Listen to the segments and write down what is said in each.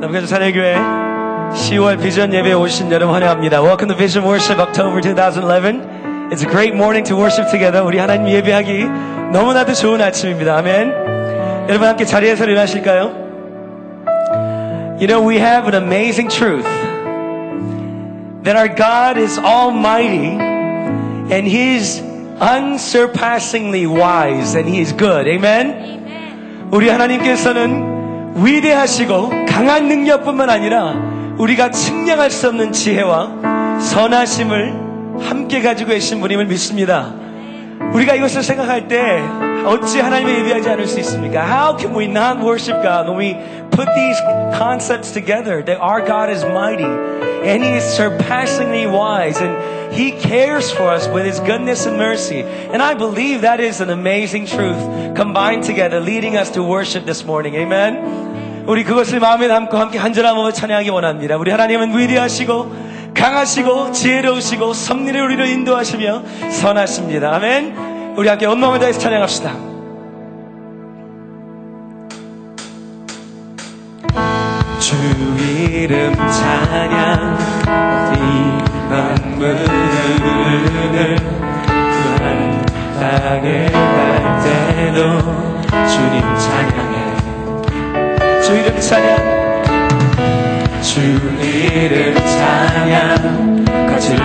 남가주 사내교회 10월 비전 예배에 오신 여러분 환영합니다. Welcome to Vision Worship October 2011. It's a great morning to worship together. 우리 하나님 예배하기 너무나도 좋은 아침입니다. 아멘. 여러분 함께 자리에서 일어나실까요? You know, we have an amazing truth that our God is almighty and He's unsurpassingly wise and He is good. Amen? 우리 하나님께서는 위대하시고 강한 능력뿐만 아니라 우리가 측량할 수 없는 지혜와 선하심을 함께 가지고 계신 분임을 믿습니다. 우리가 이것을 생각할 때 어찌 하나님을 예배하지 않을 수 있습니까? How can we not worship God when we put these concepts together that our God is mighty and He is surpassingly wise and He cares for us with His goodness and mercy. And I believe that is an amazing truth combined together leading us to worship this morning. Amen. 우리 그것을 마음에 담고 함께 한절한 몸을 찬양하기 원합니다. 우리 하나님은 위대하시고 강하시고 지혜로우시고 섭리를 우리를 인도하시며 선하십니다. 아멘. 우리 함께 온몸을 다해서 찬양합시다. 주 이름 찬양 어디 만물을 그한 땅에 갈 때도 주님 찬양해 주 이름 찬양. 주 이름 찬양. 거칠은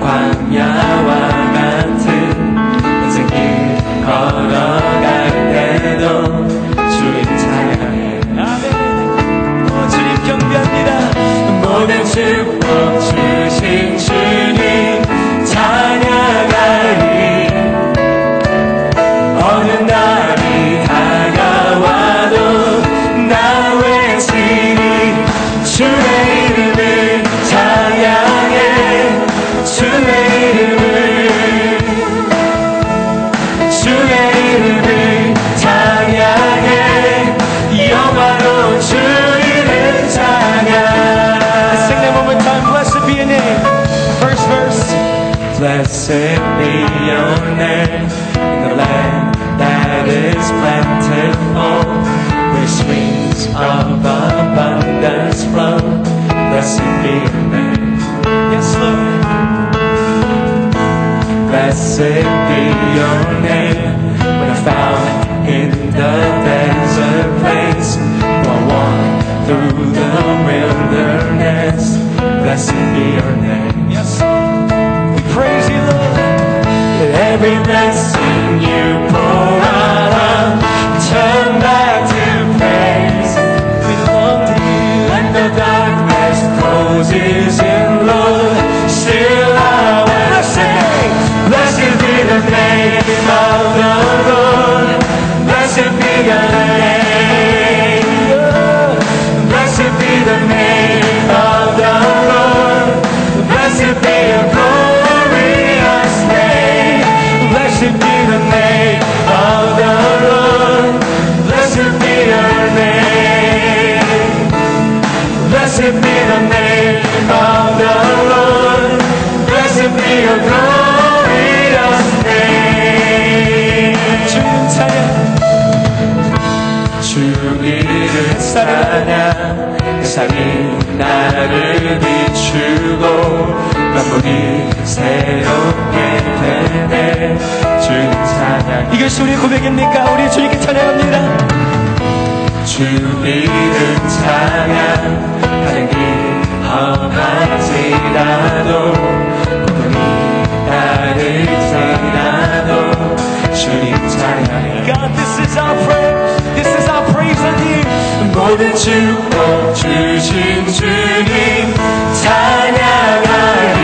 광야와 같은 인생길 걸어갈 때도 주님 찬양해 아멘. 오, 주님 경배합니다. 모든 주 Blessed be your name. Yes, Lord. Blessed be your name when I'm found in the desert place. While walk through the wilderness. Blessed be your name. Yes. Lord. We praise you, Lord. Every blessing you pour out, turn Yeah. 세상이 나를 비추고 만물이 새롭게 되네. 주님 찬양 이것이 우리의 고백입니까? 우리 주님께 찬양합니다. 주 이름 찬양. 가는 길 험할지라도 고통이 나를 지나도 주님 찬양해 God this is our prayer You 모든 축복 주신 주님 찬양하리.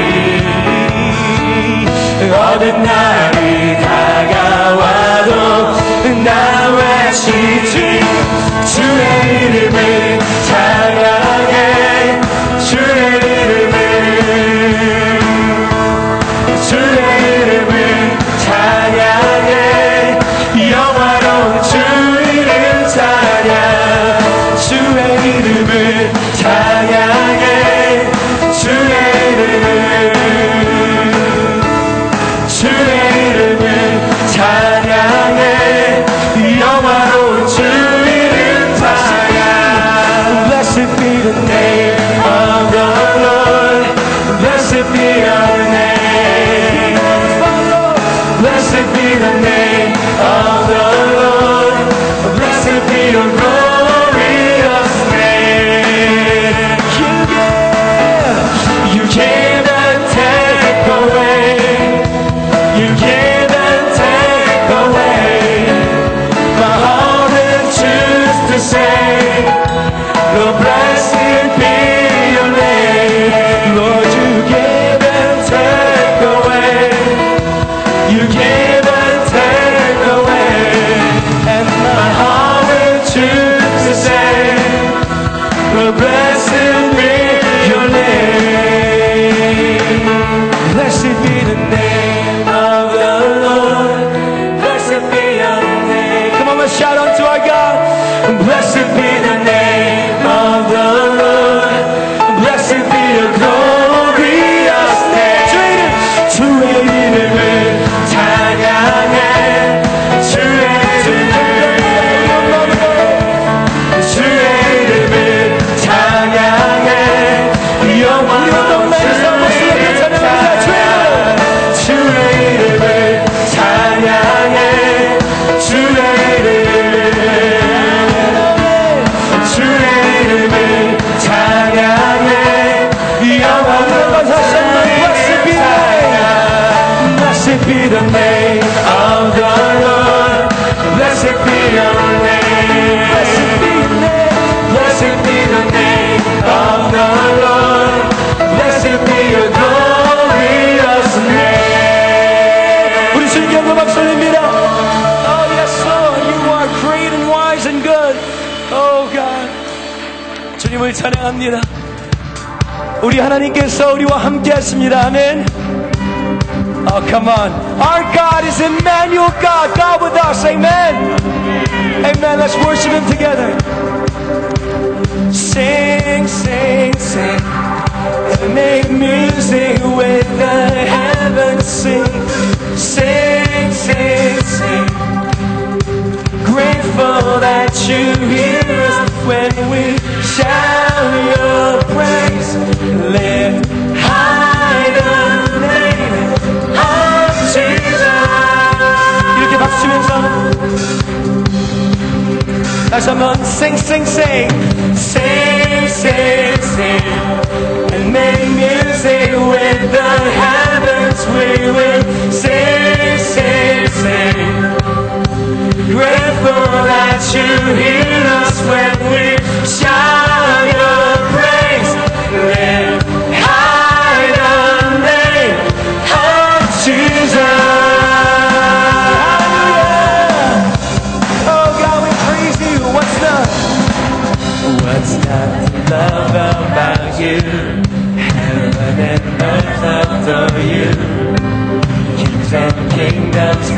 어느 날이 다가와도 나 외치지 주의 이름을 찬양 기도하겠습니다. 아멘. Oh, come on. Our God is Emmanuel God, God with us. Amen. Amen. Let's worship Him together. Sing, sing, sing. And make music with the heavens. Sing, sing, sing, sing. Grateful that you hear us when we shout your praise. Lift Schüttern. As I'm on, sing, sing, sing, sing, sing, sing, and make music with the heavens. We will sing, sing, sing. Grateful that you hear us when we shout.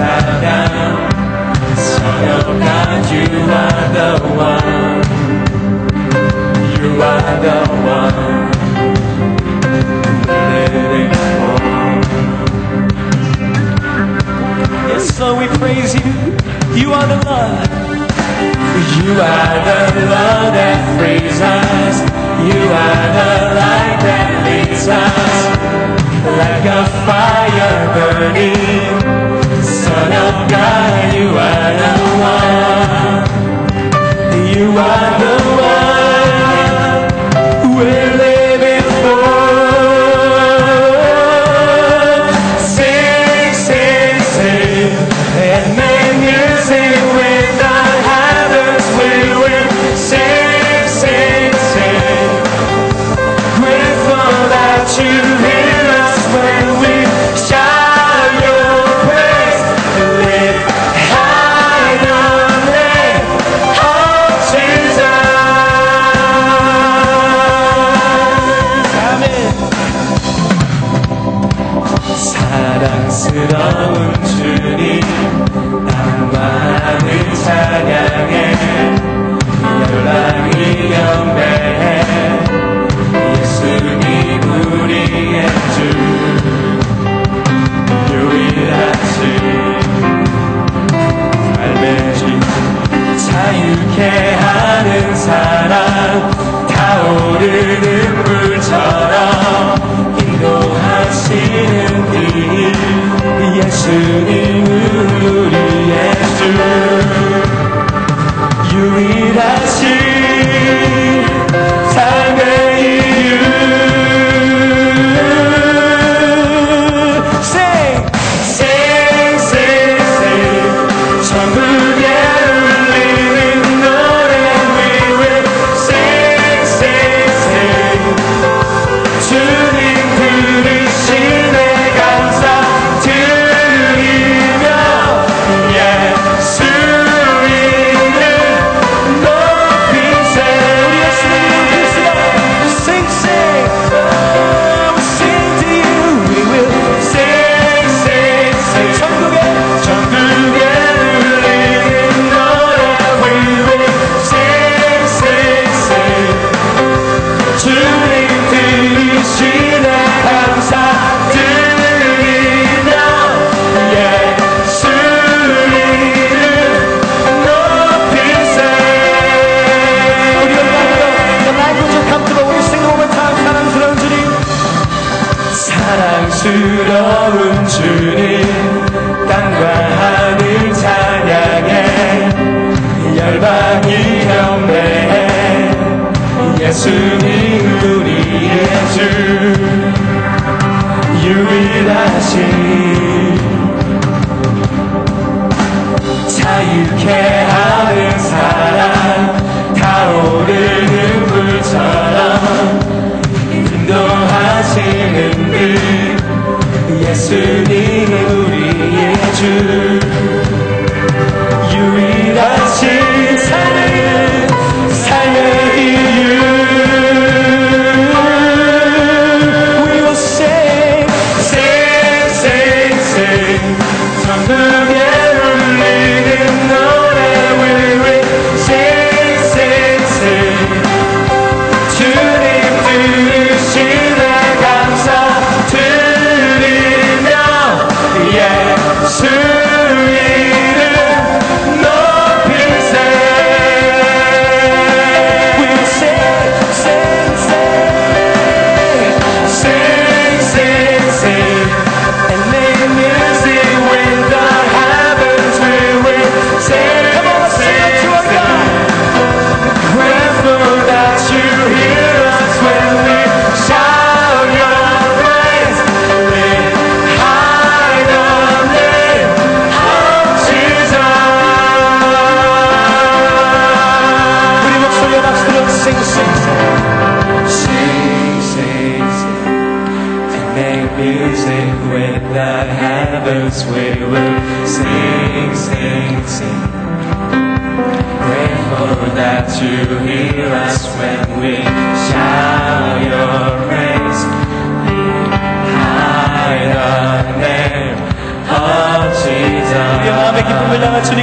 bow down. Son of God, you are the one. You are the one. Living for. Yes, Lord, we praise you. You are the love. You are the love that frees us. You are the light that leads us. Like a fire burning Son of God, you are the one. You are the to you. 사랑스러운 주님 땅과 하늘 찬양해. 열방이 경배해 예수님 우리의 주. 유일하신 자유케 하는 사랑 타오르는 불처럼. 예수님 우리의 주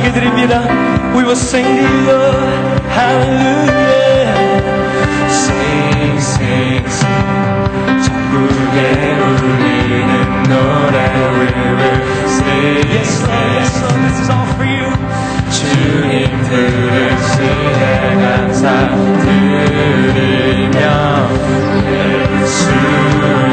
찬양해 드립니다. We will sing the Lord, Hallelujah. Sing, sing, sing. 천국에 울리는 노래. We will sing. Yes, Lord, yes, Lord, this is all for you. 주님 들으시네 감사 드리며 예수를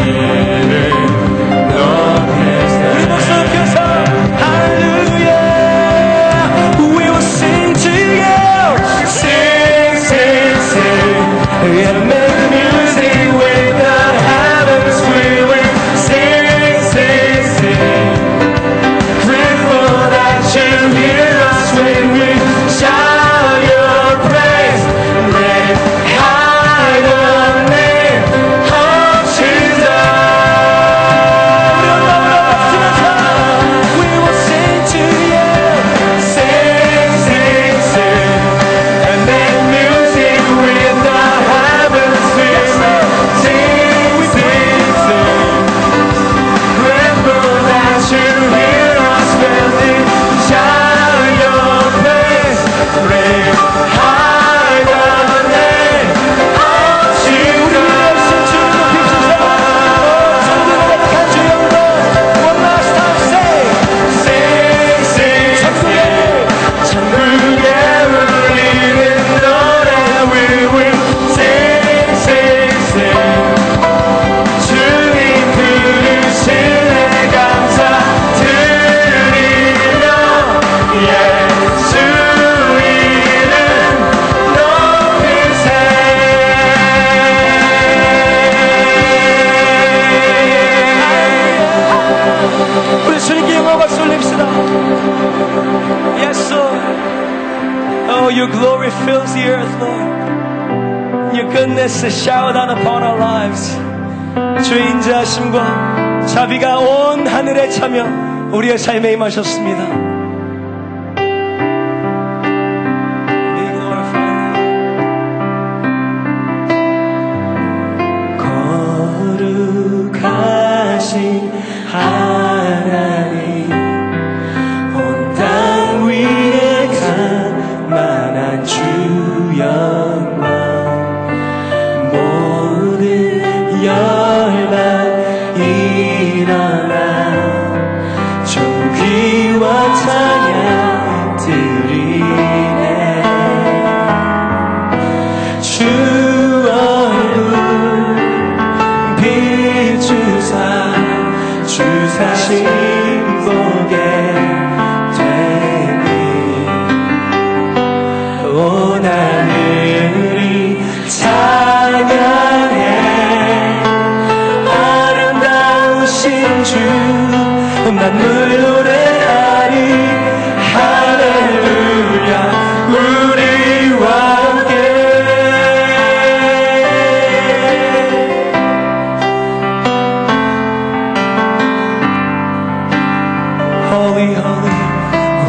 сейчас смириться.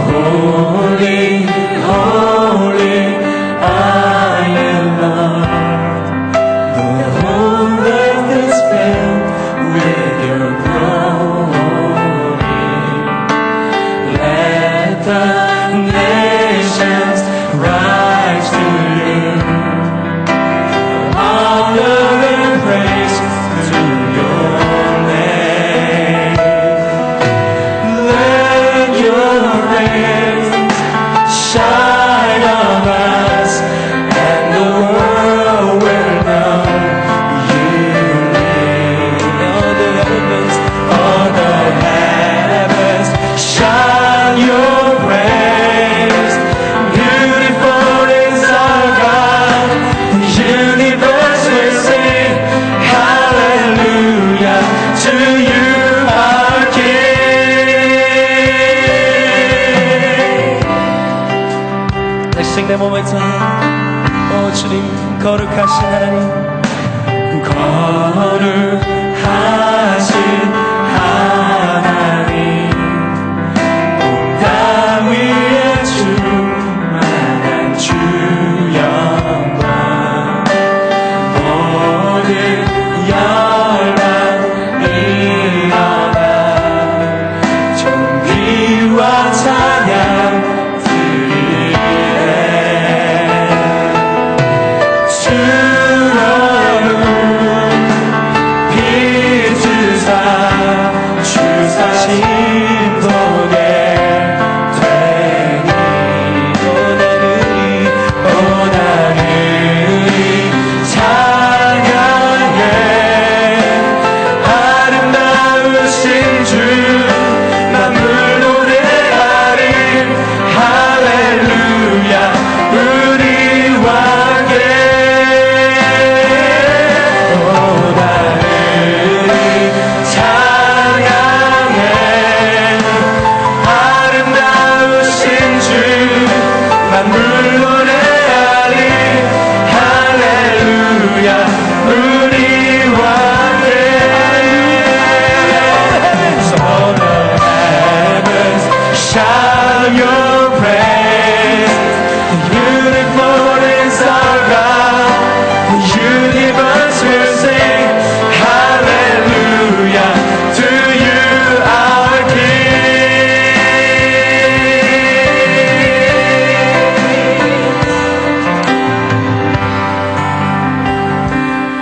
Holy, holy,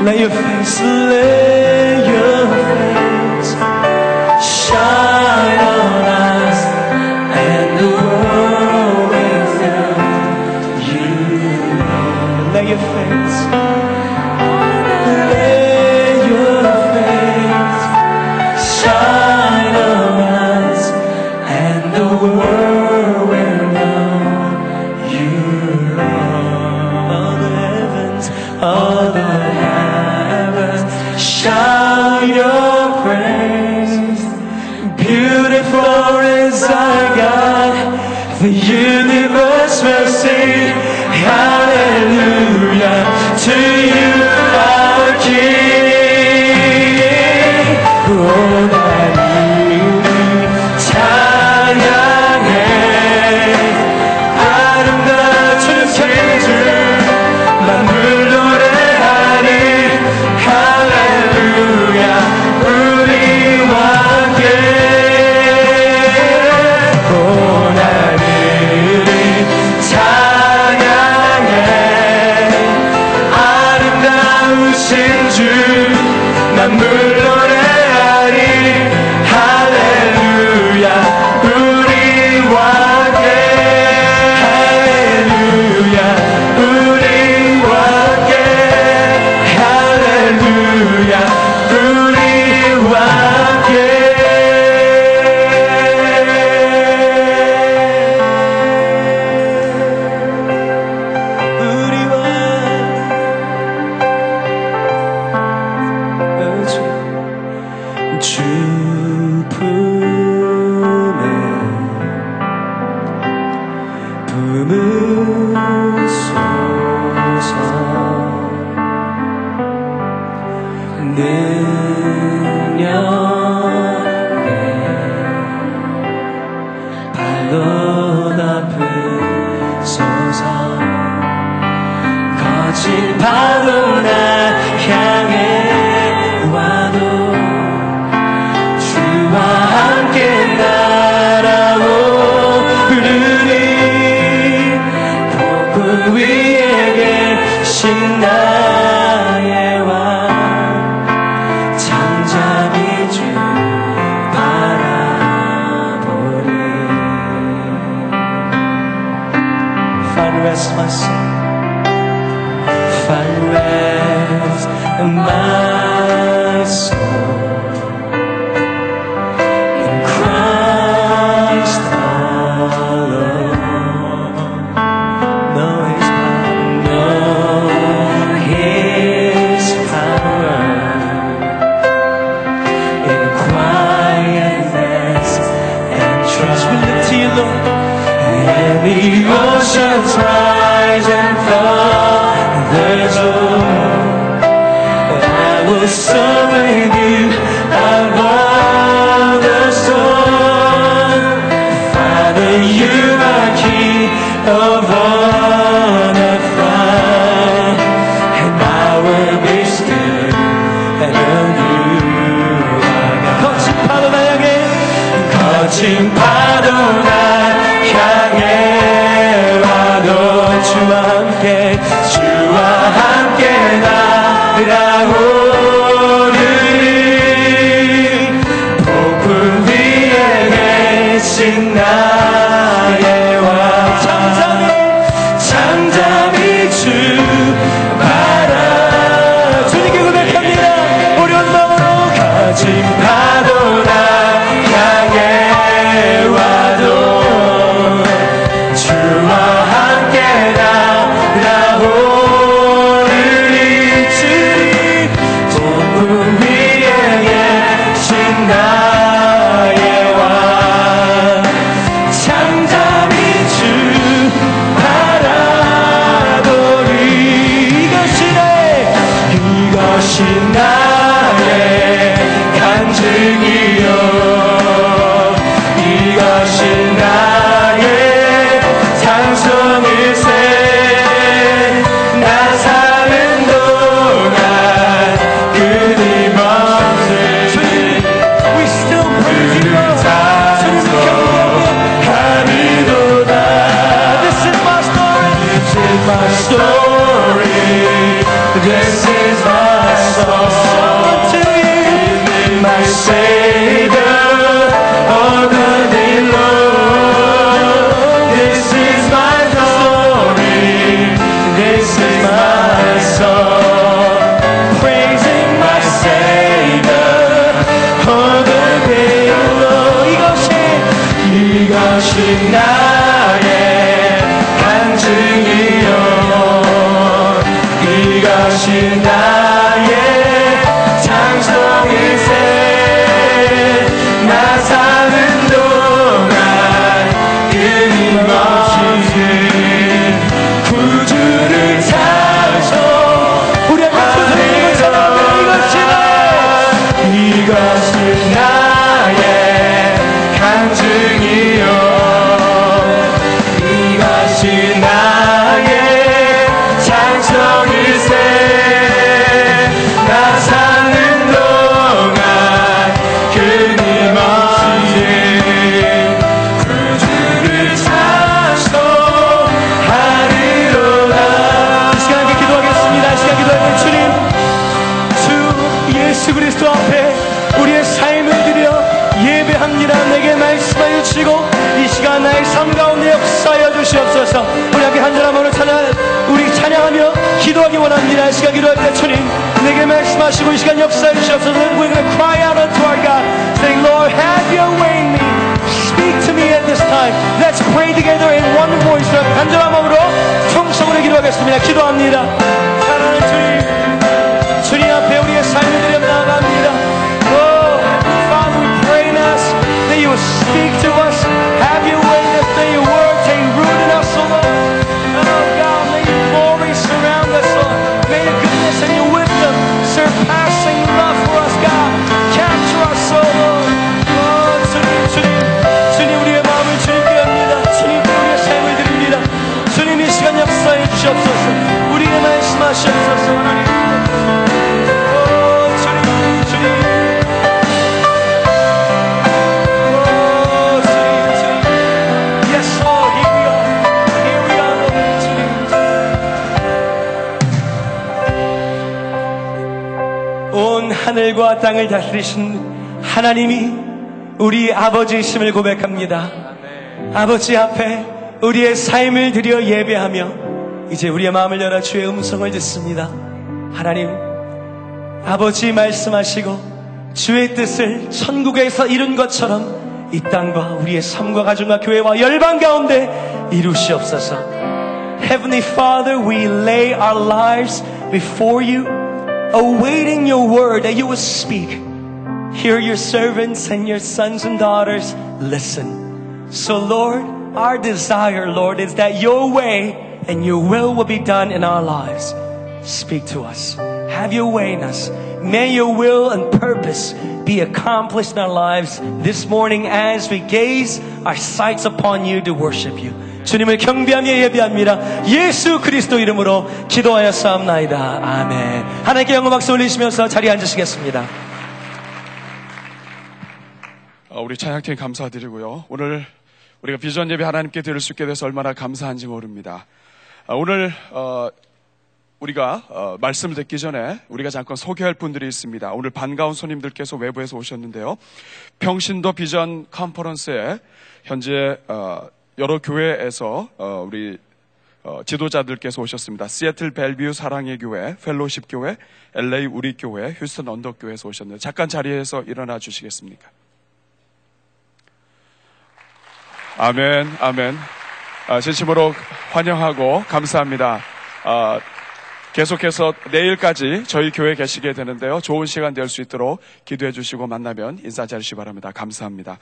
let your face lay. Bye. has worship, we're just going to lift up so that we're going to cry out unto our God, saying, Lord, have your way in me. Speak to me at this time. Let's pray together in one voice. 간절한 마음으로 청성으로 기도하겠습니다. 기도합니다. 하나님 주님, 주님 앞에 우리의 삶을 드려 나갑니다. Oh, Father, we pray in us that you will speak to us. Have your way in us, that your word 온 하늘 과 땅을 다스리신 하나님이 우리 아버지이심을 고백합니다. 아버지 앞에 우리의 삶을 드려 예배하며 이제 우리의 마음을 열어 주의 음성을 듣습니다. 하나님, 아버지 말씀하시고 주의 뜻을 천국에서 이룬 것처럼 이 땅과 우리의 삶과 가정과 교회와 열방 가운데 이루시옵소서. Heavenly Father, we lay our lives before you, awaiting your word that you will speak. Hear your servants and your sons and daughters listen. So, Lord, our desire, Lord, is that your way and your will will be done in our lives. Speak to us. Have your way in us. May your will and purpose be accomplished in our lives this morning as we gaze our sights upon you to worship you. 주님을 경배하며 예배합니다. 예수 그리스도 이름으로 기도하였사옵나이다. 아멘. 하나님께 영광 박수 올리시면서 자리에 앉으시겠습니다. 어, 우리 찬양팀 감사드리고요. 오늘 우리가 비전 예배 하나님께 드릴 수 있게 돼서 얼마나 감사한지 모릅니다. 어, 오늘 어, 우리가 말씀을 듣기 전에 우리가 잠깐 소개할 분들이 있습니다. 오늘 반가운 손님들께서 외부에서 오셨는데요. 평신도 비전 컨퍼런스에 현재 여러 교회에서 어, 우리 어, 지도자들께서 오셨습니다. 시애틀 벨뷰 사랑의 교회, 펠로십 교회, LA 우리 교회, 휴스턴 언덕 교회에서 오셨는데 잠깐 자리에서 일어나 주시겠습니까? 아멘, 아멘. 아, 진심으로 환영하고 감사합니다. 아, 계속해서 내일까지 저희 교회에 계시게 되는데요. 좋은 시간 될 수 있도록 기도해 주시고 만나면 인사 자리시 바랍니다. 감사합니다.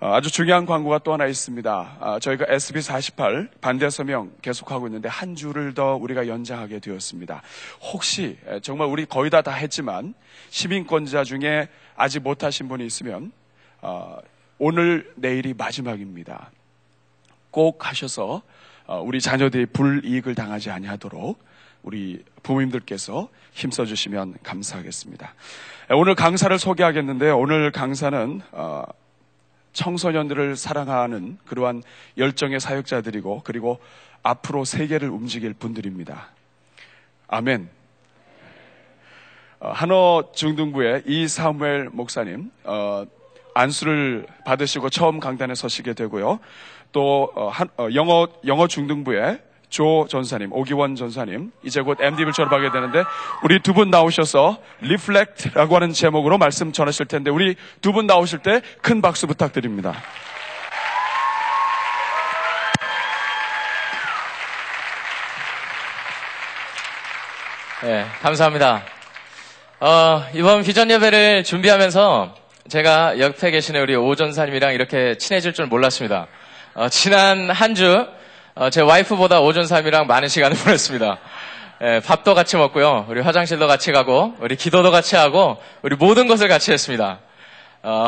어, 아주 중요한 광고가 또 하나 있습니다. 아, 저희가 SB48 반대 서명 계속하고 있는데 한 주를 더 우리가 연장하게 되었습니다. 혹시 정말 우리 거의 다 다 했지만 시민권자 중에 아직 못하신 분이 있으면 어, 오늘 내일이 마지막입니다. 꼭 하셔서 어, 우리 자녀들이 불이익을 당하지 아니하도록 우리 부모님들께서 힘써 주시면 감사하겠습니다. 오늘 강사를 소개하겠는데요. 오늘 강사는 청소년들을 사랑하는 그러한 열정의 사역자들이고 그리고 앞으로 세계를 움직일 분들입니다. 아멘. 어, 한어 중등부의 이사무엘 목사님 어, 안수를 받으시고 처음 강단에 서시게 되고요. 또 어, 한, 어, 영어 영어 중등부의 조 전사님, 오기원 전사님, 이제 곧 MD를 졸업하게 되는데, 우리 두 분 나오셔서 Reflect라고 하는 제목으로 말씀 전하실 텐데, 우리 두 분 나오실 때 큰 박수 부탁드립니다. 네, 감사합니다. 어, 이번 비전 예배를 준비하면서 제가 옆에 계시는 우리 오 전사님이랑 이렇게 친해질 줄 몰랐습니다. 어, 지난 한 주 어, 제 와이프보다 오전삼이랑 많은 시간을 보냈습니다. 예, 밥도 같이 먹고요. 우리 화장실도 같이 가고, 우리 기도도 같이 하고, 우리 모든 것을 같이 했습니다. 어,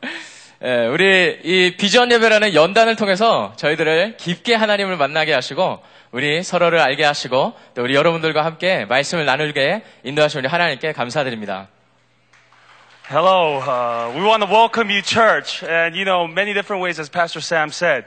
예, 우리 이 비전 예배라는 연단을 통해서 저희들을 깊게 하나님을 만나게 하시고, 우리 서로를 알게 하시고, 또 우리 여러분들과 함께 말씀을 나누게 인도하신 우리 하나님께 감사드립니다. Hello, uh, we want to welcome you, church, and you know, many different ways, as Pastor Sam said.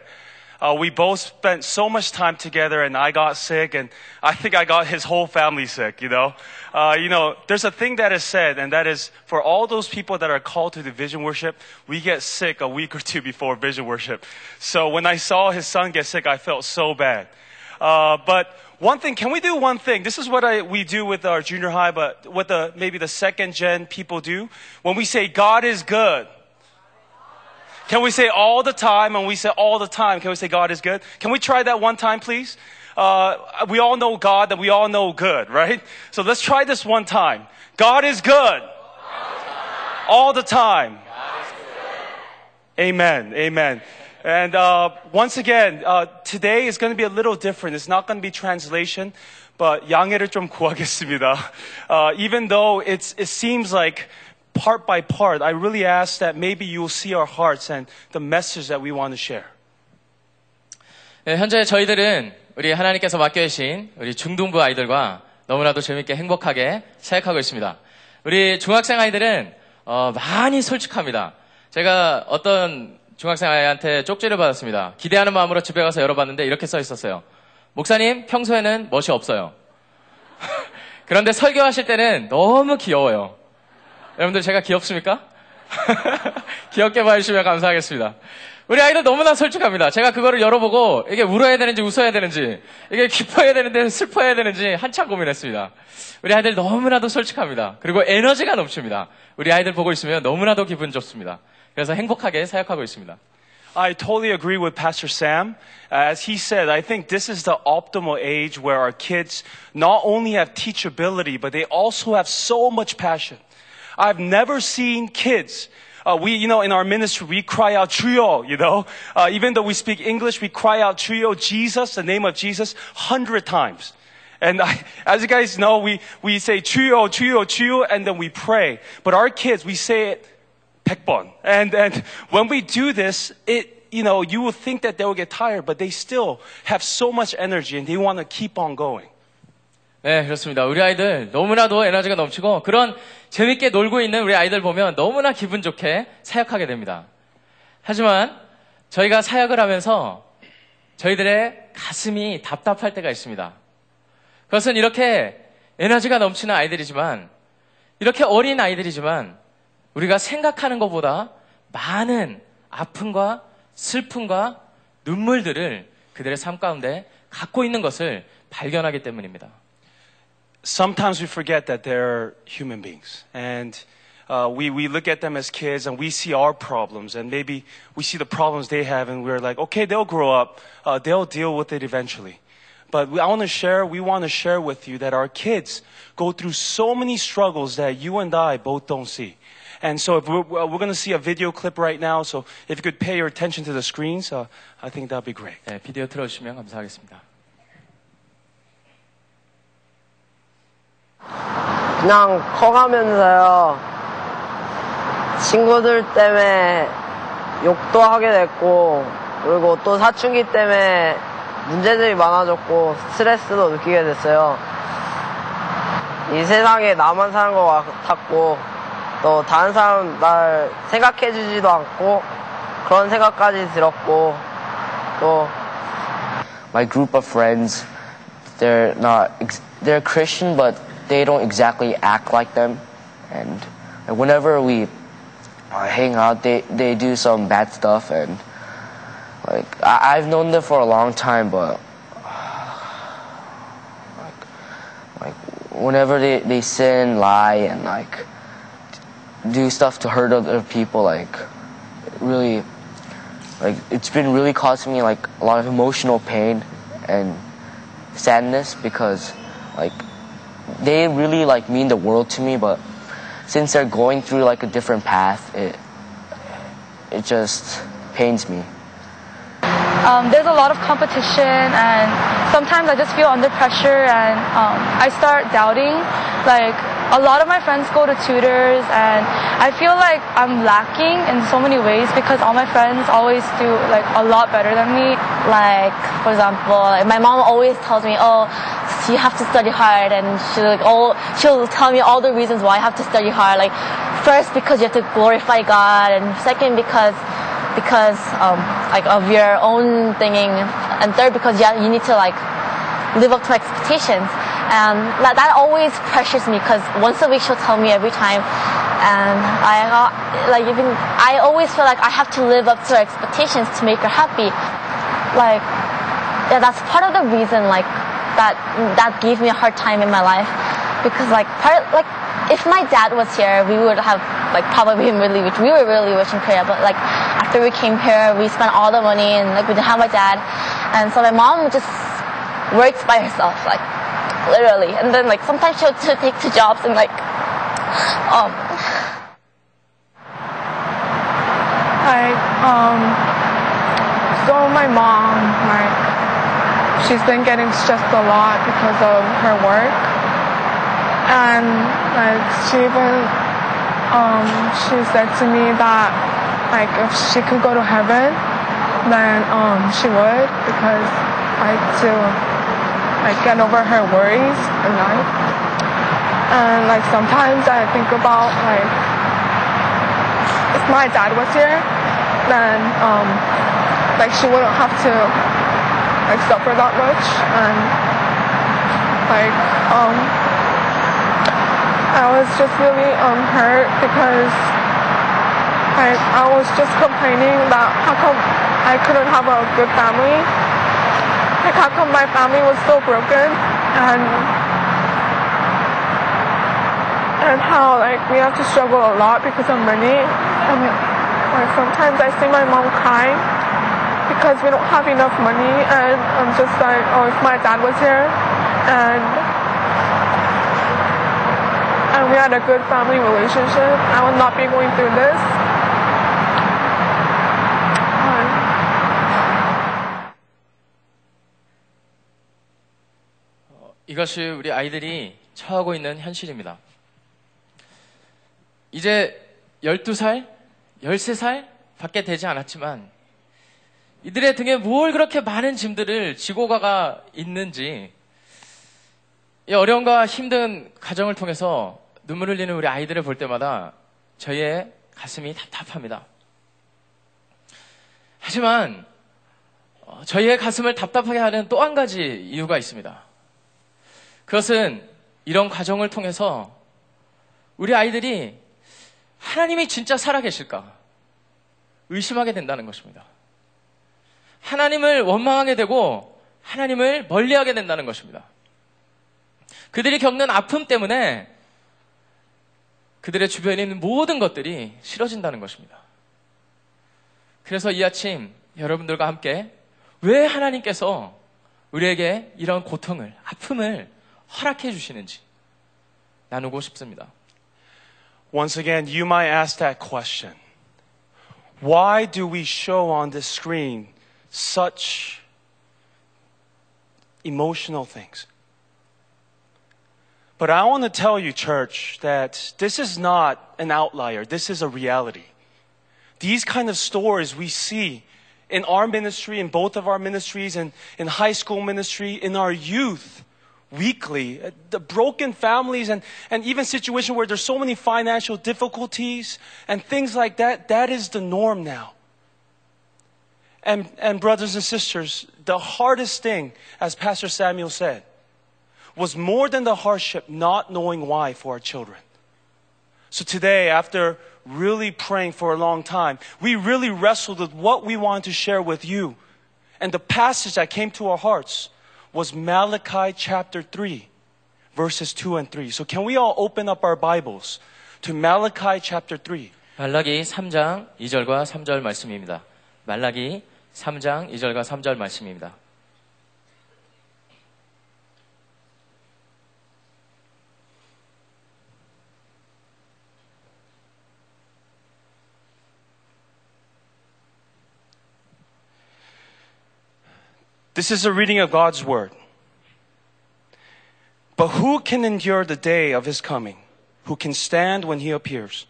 Uh, we both spent so much time together and I got sick and I think I got his whole family sick, you know. Uh, you know, there's a thing that is said and that is for all those people that are called to the vision worship, we get sick a week or two before vision worship. So when I saw his son get sick, I felt so bad. Uh, but one thing, can we do one thing? This is what I, we do with our junior high, but what the, maybe the second gen people do. When we say God is good, can we say all the time? And we say all the time, can we say God is good? Can we try that one time, please? Uh, we all know God, that we all know good, right? So let's try this one time. God is good. All the time. Amen. Amen. And uh, once again, uh, today is going to be a little different. It's not going to be translation, but 양해를 좀 구하겠습니다. Uh, even though it's, it seems like part by part, I really ask that maybe you will see our hearts and the message that we want to share. 네, 현재 저희들은 우리 하나님께서 맡겨주신 우리 중등부 아이들과 너무나도 재밌게 행복하게 사역하고 있습니다. 우리 중학생 아이들은 어, 많이 솔직합니다. 제가 어떤 중학생 아이한테 쪽지를 받았습니다. 기대하는 마음으로 집에 가서 열어봤는데 이렇게 써 있었어요. 목사님, 평소에는 멋이 없어요. 그런데 설교하실 때는 너무 귀여워요. 여러분들 제가 귀엽습니까? 귀엽게 봐주시면 감사하겠습니다. 우리 아이들 너무나 솔직합니다. 제가 그거를 열어보고 이게 울어야 되는지 웃어야 되는지 이게 기뻐해야 되는데 슬퍼해야 되는지 한참 고민했습니다. 우리 아이들 너무나도 솔직합니다. 그리고 에너지가 넘칩니다. 우리 아이들 보고 있으면 너무나도 기분 좋습니다. 그래서 행복하게 사역하고 있습니다. I totally agree with Pastor Sam. As he said, I think this is the optimal age where our kids not only have teachability, but they also have so much passion. I've never seen kids. Uh, we, you know, in our ministry, we cry out Chuyo, you know. Uh, even though we speak English, we cry out Chuyo, Jesus, the name of Jesus, hundred times. And I, as you guys know, we, we say Chuyo, Chuyo, Chuyo, and then we pray. But our kids, we say it 100번. And, and when we do this, it, you know, you will think that they will get tired, but they still have so much energy and they want to keep on going. 네, 그렇습니다. 우리 아이들 너무나도 에너지가 넘치고 그런 재밌게 놀고 있는 우리 아이들 보면 너무나 기분 좋게 사역하게 됩니다. 하지만 저희가 사역을 하면서 저희들의 가슴이 답답할 때가 있습니다. 그것은 이렇게 에너지가 넘치는 아이들이지만 이렇게 어린 아이들이지만 우리가 생각하는 것보다 많은 아픔과 슬픔과 눈물들을 그들의 삶 가운데 갖고 있는 것을 발견하기 때문입니다. Sometimes we forget that they're human beings. And uh, we, we look at them as kids and we see our problems and maybe we see the problems they have and we're like, okay, they'll grow up. Uh, they'll deal with it eventually. But we, I want to share, we want to share with you that our kids go through so many struggles that you and I both don't see. And so if we're, we're going to see a video clip right now. So if you could pay your attention to the screens, uh, I think that'd be great. 네, 비디오 틀어주시면 감사하겠습니다. 그냥 커가면서요 친구들 때문에 욕도 하게 됐고 그리고 또 사춘기 때문에 문제들이 많아졌고 스트레스도 느끼게 됐어요. 이 세상에 나만 사는 것 같았고 또 다른 사람 날 생각해주지도 않고 그런 생각까지 들었고 또 my group of friends, they're not, ex- they're Christian, but they don't exactly act like them. And whenever we uh, hang out, they, they do some bad stuff. And like, I, I've known them for a long time, but like, like whenever they, they sin, lie, and like do stuff to hurt other people, like, really, like it's been really causing me like a lot of emotional pain and sadness because like they really like mean the world to me but since they're going through like a different path it it just pains me. Um, there's a lot of competition and sometimes I just feel under pressure and um, I start doubting like a lot of my friends go to tutors and I feel like I'm lacking in so many ways because all my friends always do like a lot better than me. Like, for example, like my mom always tells me, oh, you have to study hard and she'll like, all, she'll tell me all the reasons why I have to study hard. Like, first because you have to glorify God and second because because um, like of your own thinking and third because yeah, you need to like live up to expectations. And that, that always pressures me because once a week she'll tell me every time. And I, uh, like even, I always feel like I have to live up to her expectations to make her happy. Like, yeah, that's part of the reason, like, that, that gave me a hard time in my life. Because like, part, like, if my dad was here, we would have, like, probably been really rich. We were really rich in Korea, but like, after we came here, we spent all the money and like, we didn't have my dad. And so my mom just works by herself, like, literally. And then like sometimes she'll, she'll take two jobs and like, um, like um so my mom like she's been getting stressed a lot because of her work and like she even um she said to me that like if she could go to heaven then um she would because like to like get over her worries in life and like sometimes I think about like if my dad was here, then um, like she wouldn't have to like suffer that much, and like um, I was just really um, hurt because I, I was just complaining that how come I couldn't have a good family. Like how come my family was so broken and and how like we have to struggle a lot because of money. Mean, like sometimes I see my mom crying because we don't have enough money and I'm just like, oh, if my dad was here and and we had a good family relationship, I would not be going through this. 이것이 우리 아이들이 처하고 있는 현실입니다. 이제 12살, 13살 밖에 되지 않았지만 이들의 등에 뭘 그렇게 많은 짐들을 지고 가가 있는지 이 어려움과 힘든 가정을 통해서 눈물 흘리는 우리 아이들을 볼 때마다 저희의 가슴이 답답합니다. 하지만 어, 저희의 가슴을 답답하게 하는 또 한 가지 이유가 있습니다. 그것은 이런 과정을 통해서 우리 아이들이 하나님이 진짜 살아계실까 의심하게 된다는 것입니다. 하나님을 원망하게 되고 하나님을 멀리하게 된다는 것입니다. 그들이 겪는 아픔 때문에 그들의 주변에 있는 모든 것들이 싫어진다는 것입니다. 그래서 이 아침 여러분들과 함께 왜 하나님께서 우리에게 이런 고통을, 아픔을 허락해 주시는지 나누고 싶습니다. Once again, you might ask that question. Why do we show on the screen such emotional things? But I want to tell you, church, that this is not an outlier. This is a reality. These kind of stories we see in our ministry, in both of our ministries, and in high school ministry, in our youth, weekly. Uh, The broken families and, and even situations where there's so many financial difficulties and things like that, that is the norm now. And, and brothers and sisters, the hardest thing, as Pastor Samuel said, was more than the hardship not knowing why for our children. So today, after really praying for a long time, we really wrestled with what we wanted to share with you. And the passage that came to our hearts was Malachi chapter 3, verses 2 and 3. So can we all open up our Bibles to Malachi chapter 3? 말라기 3장 2절과 3절 말씀입니다. 말라기 3장 2절과 3절 말씀입니다. This is a reading of God's word. But who can endure the day of his coming? Who can stand when he appears?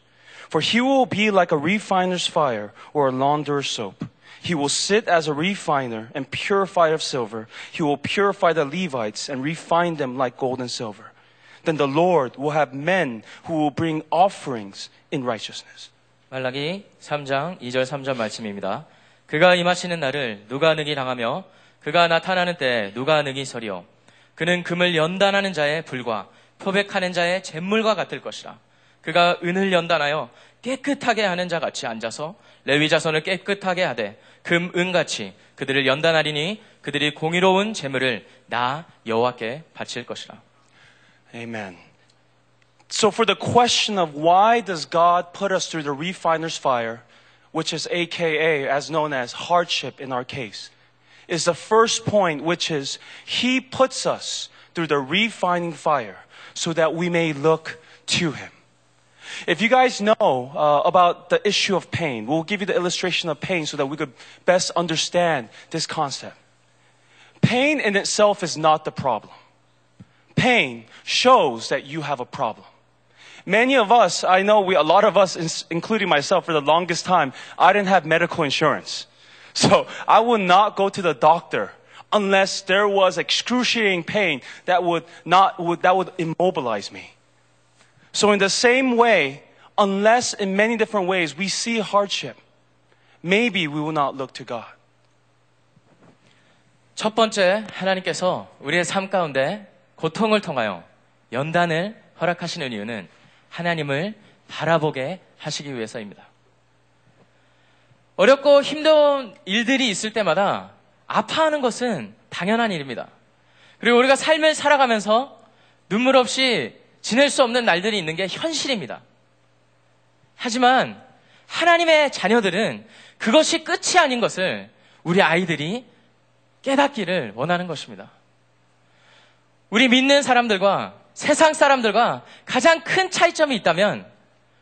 For he will be like a refiner's fire or a launderer's soap. He will sit as a refiner and purifier of silver. He will purify the Levites and refine them like gold and silver. Then the Lord will have men who will bring offerings in righteousness. 말라기 3장 2절 3절 말씀입니다. 그가 임하시는 날을 누가 능히 당하며 그가 나타나는 때 누가 능히 서리요? 그는 금을 연단하는 자의 불과 표백하는 자의 잿물과 같을 것이라. 그가 은을 연단하여 깨끗하게 하는 자 같이 앉아서 레위 자손을 깨끗하게 하되 금 은같이 그들을 연단하리니 그들이 공의로운 재물을 나 여호와께 바칠 것이라. Amen. So for the question of why does God put us through the refiner's fire, which is AKA as known as hardship in our case, is the first point, which is He puts us through the refining fire so that we may look to Him. If you guys know uh, about the issue of pain, we'll give you the illustration of pain so that we could best understand this concept. Pain in itself is not the problem. Pain shows that you have a problem. Many of us, I know we, a lot of us, including myself, for the longest time, I didn't have medical insurance. So I would not go to the doctor unless there was excruciating pain that would not, would, that would immobilize me. So in the same way, unless in many different ways we see hardship, maybe we will not look to God. 첫 번째, 하나님께서 우리의 삶 가운데 고통을 통하여 연단을 허락하시는 이유는 하나님을 바라보게 하시기 위해서입니다. 어렵고 힘든 일들이 있을 때마다 아파하는 것은 당연한 일입니다. 그리고 우리가 삶을 살아가면서 눈물 없이 지낼 수 없는 날들이 있는 게 현실입니다. 하지만 하나님의 자녀들은 그것이 끝이 아닌 것을 우리 아이들이 깨닫기를 원하는 것입니다. 우리 믿는 사람들과 세상 사람들과 가장 큰 차이점이 있다면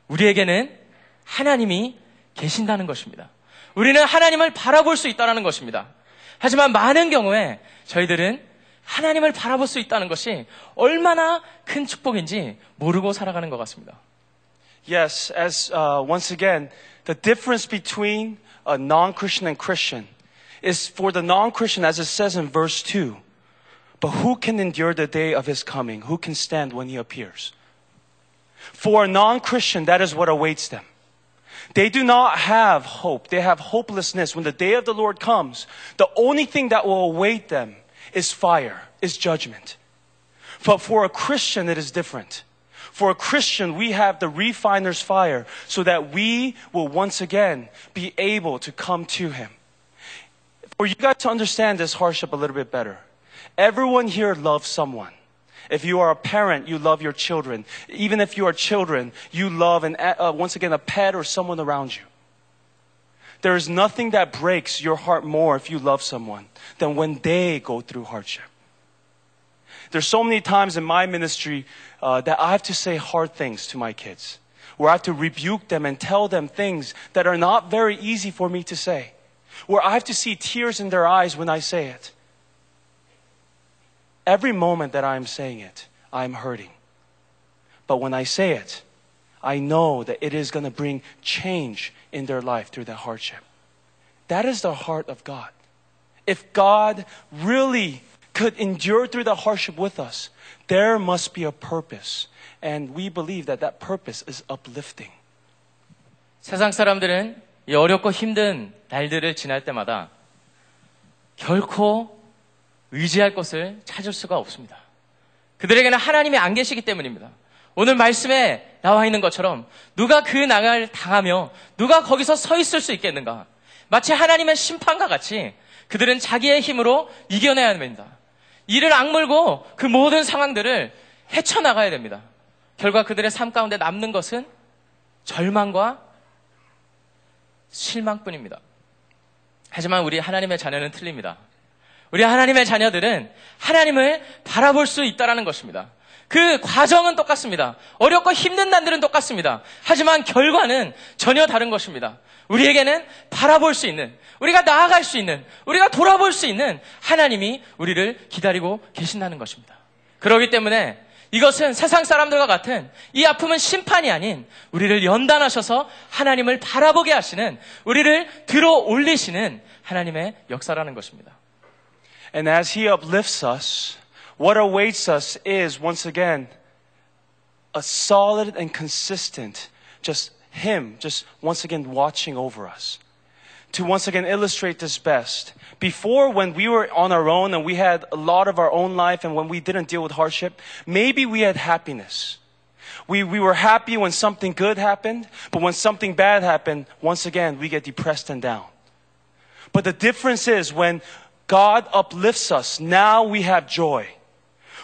우리에게는 하나님이 계신다는 것입니다. 우리는 하나님을 바라볼 수 있다는 것입니다. 하지만 많은 경우에 저희들은 하나님을 바라볼 수 있다는 것이 얼마나 큰 축복인지 모르고 살아가는 것 같습니다. Yes, as uh, once again, the difference between a non-Christian and Christian is for the non-Christian, as it says in verse 2. But who can endure the day of his coming? Who can stand when he appears? For a non-Christian, that is what awaits them. They do not have hope. They have hopelessness. When the day of the Lord comes, the only thing that will await them is fire, is judgment. But for a Christian, it is different. For a Christian, we have the refiner's fire so that we will once again be able to come to Him. For you guys to understand this hardship a little bit better, everyone here loves someone. If you are a parent, you love your children. Even if you are children, you love, uh, once again, a pet or someone around you. There is nothing that breaks your heart more if you love someone than when they go through hardship. There's so many times in my ministry uh, that I have to say hard things to my kids, where I have to rebuke them and tell them things that are not very easy for me to say, where I have to see tears in their eyes when I say it. Every moment that I'm saying it, I'm hurting. But when I say it, I know that it is going to bring change in their life through that hardship. That is the heart of God. If God really could endure through the hardship with us, there must be a purpose. And we believe that that purpose is uplifting. 세상 사람들은 이 어렵고 힘든 날들을 지날 때마다 결코 의지할 것을 찾을 수가 없습니다. 그들에게는 하나님이 안 계시기 때문입니다. 오늘 말씀에 나와 있는 것처럼 누가 그 낭을 당하며 누가 거기서 서 있을 수 있겠는가? 마치 하나님의 심판과 같이 그들은 자기의 힘으로 이겨내야 합니다. 이를 악물고 그 모든 상황들을 헤쳐나가야 됩니다. 결과 그들의 삶 가운데 남는 것은 절망과 실망뿐입니다. 하지만 우리 하나님의 자녀는 틀립니다. 우리 하나님의 자녀들은 하나님을 바라볼 수 있다는 것입니다. 그 과정은 똑같습니다. 어렵고 힘든 난들은 똑같습니다. 하지만 결과는 전혀 다른 것입니다. 우리에게는 바라볼 수 있는, 우리가 나아갈 수 있는, 우리가 돌아볼 수 있는 하나님이 우리를 기다리고 계신다는 것입니다. 그렇기 때문에 이것은 세상 사람들과 같은 이 아픔은 심판이 아닌 우리를 연단하셔서 하나님을 바라보게 하시는 우리를 들어 올리시는 하나님의 역사라는 것입니다. And as He uplifts us, what awaits us is, once again, a solid and consistent, just Him, just once again watching over us. To once again illustrate this best, before when we were on our own and we had a lot of our own life and when we didn't deal with hardship, maybe we had happiness. We, we were happy when something good happened, but when something bad happened, once again, we get depressed and down. But the difference is when God uplifts us, now we have joy.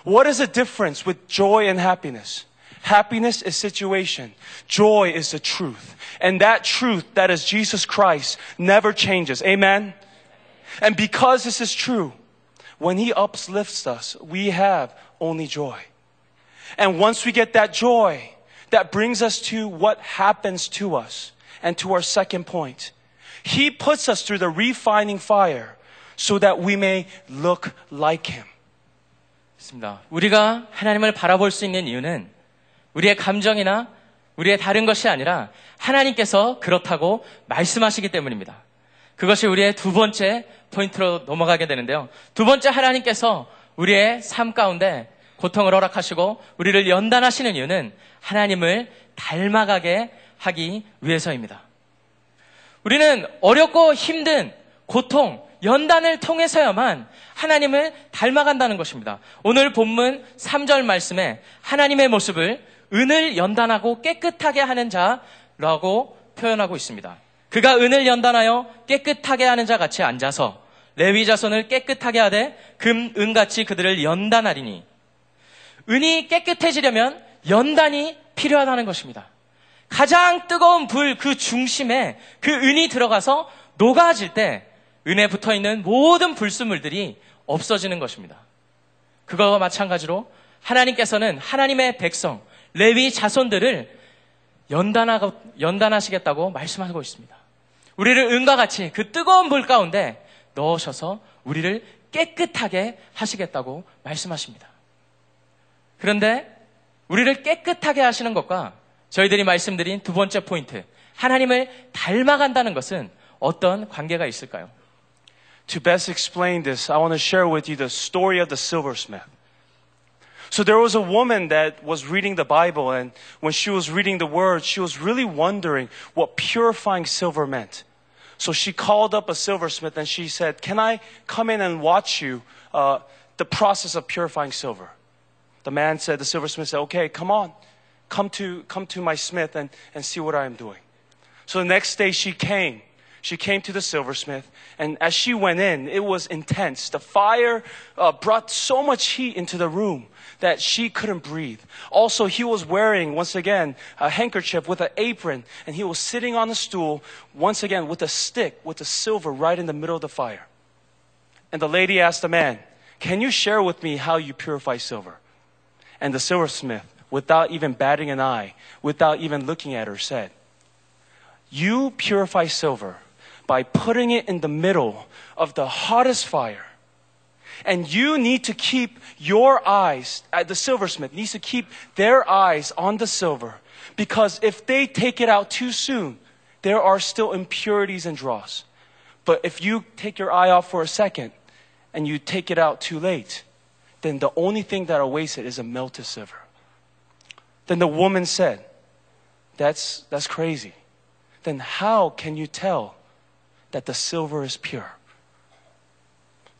What is the difference with joy and happiness? Happiness is situation. Joy is the truth. And that truth, that is Jesus Christ, never changes. Amen? And because this is true, when He uplifts us, we have only joy. And once we get that joy, that brings us to what happens to us and to our second point. He puts us through the refining fire so that we may look like Him. 있습니다. 우리가 하나님을 바라볼 수 있는 이유는 우리의 감정이나 우리의 다른 것이 아니라 하나님께서 그렇다고 말씀하시기 때문입니다. 그것이 우리의 두 번째 포인트로 넘어가게 되는데요. 두 번째 하나님께서 우리의 삶 가운데 고통을 허락하시고 우리를 연단하시는 이유는 하나님을 닮아가게 하기 위해서입니다. 우리는 어렵고 힘든 고통, 연단을 통해서야만 하나님을 닮아간다는 것입니다. 오늘 본문 3절 말씀에 하나님의 모습을 은을 연단하고 깨끗하게 하는 자라고 표현하고 있습니다. 그가 은을 연단하여 깨끗하게 하는 자 같이 앉아서 레위 자손을 깨끗하게 하되 금, 은같이 그들을 연단하리니 은이 깨끗해지려면 연단이 필요하다는 것입니다. 가장 뜨거운 불 그 중심에 그 은이 들어가서 녹아질 때 은에 붙어 있는 모든 불순물들이 없어지는 것입니다. 그거와 마찬가지로 하나님께서는 하나님의 백성, 레위 자손들을 연단하고, 연단하시겠다고 말씀하고 있습니다. 우리를 은과 같이 그 뜨거운 불 가운데 넣으셔서 우리를 깨끗하게 하시겠다고 말씀하십니다. 그런데 우리를 깨끗하게 하시는 것과 저희들이 말씀드린 두 번째 포인트, 하나님을 닮아간다는 것은 어떤 관계가 있을까요? To best explain this, I want to share with you the story of the silversmith. So there was a woman that was reading the Bible, and when she was reading the words, she was really wondering what purifying silver meant. So she called up a silversmith and she said, Can I come in and watch you uh, the process of purifying silver? The man said, The silversmith said, Okay, come on. Come to, come to my smith and, and see what I am doing. So the next day she came. She came to the silversmith, and as she went in, it was intense. The fire uh, brought so much heat into the room that she couldn't breathe. Also, he was wearing, once again, a handkerchief with an apron, and he was sitting on a stool, once again, with a stick, with the silver right in the middle of the fire. And the lady asked the man, Can you share with me how you purify silver? And the silversmith, without even batting an eye, without even looking at her, said, You purify silver by putting it in the middle of the hottest fire. And you need to keep your eyes, uh, the silversmith needs to keep their eyes on the silver. Because if they take it out too soon, there are still impurities and dross. But if you take your eye off for a second and you take it out too late, then the only thing that awaits it is a melted silver. Then the woman said, That's, that's crazy. Then how can you tell that the silver is pure?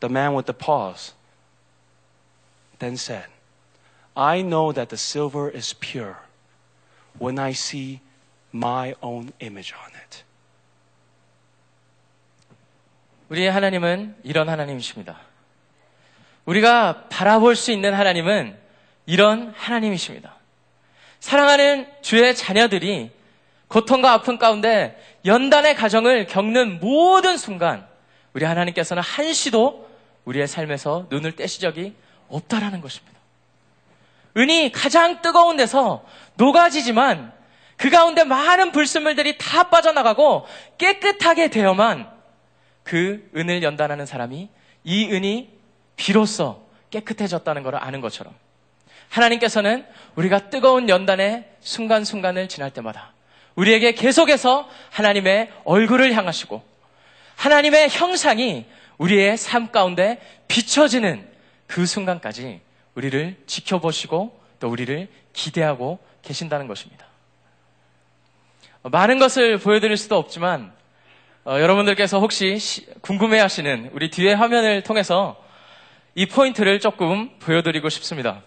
The man with the paws then said, I know that the silver is pure when I see my own image on it. 우리의 하나님은 이런 하나님이십니다. 우리가 바라볼 수 있는 하나님은 이런 하나님이십니다. 사랑하는 주의 자녀들이 고통과 아픔 가운데 연단의 가정을 겪는 모든 순간 우리 하나님께서는 한시도 우리의 삶에서 눈을 떼시 적이 없다라는 것입니다. 은이 가장 뜨거운 데서 녹아지지만 그 가운데 많은 불순물들이 다 빠져나가고 깨끗하게 되어만 그 은을 연단하는 사람이 이 은이 비로소 깨끗해졌다는 것을 아는 것처럼 하나님께서는 우리가 뜨거운 연단의 순간순간을 지날 때마다 우리에게 계속해서 하나님의 얼굴을 향하시고 하나님의 형상이 우리의 삶 가운데 비춰지는 그 순간까지 우리를 지켜보시고 또 우리를 기대하고 계신다는 것입니다. 많은 것을 보여드릴 수도 없지만 어, 여러분들께서 혹시 시, 궁금해하시는 우리 뒤에 화면을 통해서 이 포인트를 조금 보여드리고 싶습니다.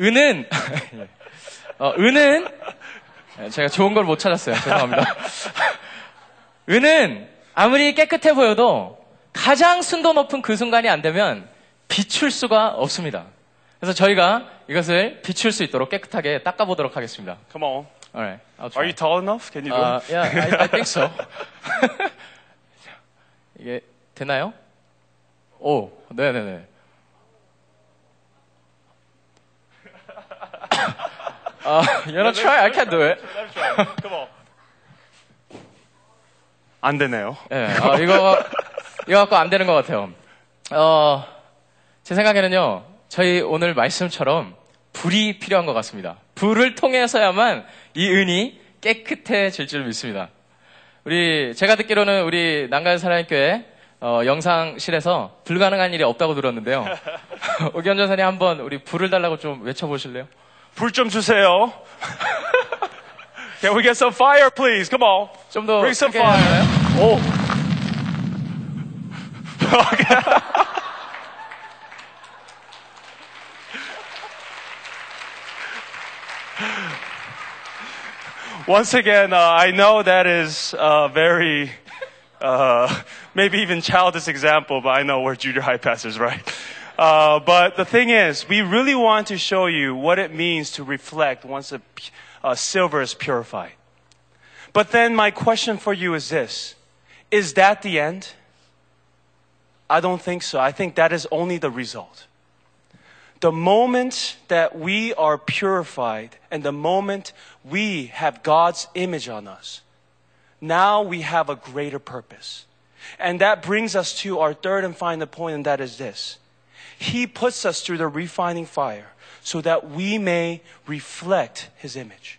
은은 어, 은은 제가 좋은 걸 못 찾았어요. 죄송합니다. 은은 아무리 깨끗해 보여도 가장 순도 높은 그 순간이 안 되면 비출 수가 없습니다. 그래서 저희가 이것을 비출 수 있도록 깨끗하게 닦아보도록 하겠습니다. Come on. Alright, Are you tall enough? Can you do Uh, yeah, I, I think so. 이게 되나요? 오, 네네네. Uh, you wanna try? I can't do it. Come on. 안 되네요. 예, 어, 이거, 이거 갖고 안 되는 것 같아요. 어, 제 생각에는요, 저희 오늘 말씀처럼 불이 필요한 것 같습니다. 불을 통해서야만 이 은이 깨끗해질 줄 믿습니다. 우리, 제가 듣기로는 우리 난간 사랑교회 어, 영상실에서 불가능한 일이 없다고 들었는데요. 오기현 전사님 한번 우리 불을 달라고 좀 외쳐보실래요? 불 좀 주세요. Can we get some fire, please? Come on. 좀 더 Bring some 크게 fire. 하나요? Oh. Once again, uh, I know that is a very, uh, maybe even childish example, but I know we're junior high pastors, right? Uh, but the thing is, we really want to show you what it means to reflect once a, uh, silver is purified. But then my question for you is this Is that the end? I don't think so. I think that is only the result. The moment that we are purified and the moment we have God's image on us, now we have a greater purpose. And that brings us to our third and final point, and that is this He puts us through the refining fire so that we may reflect His image.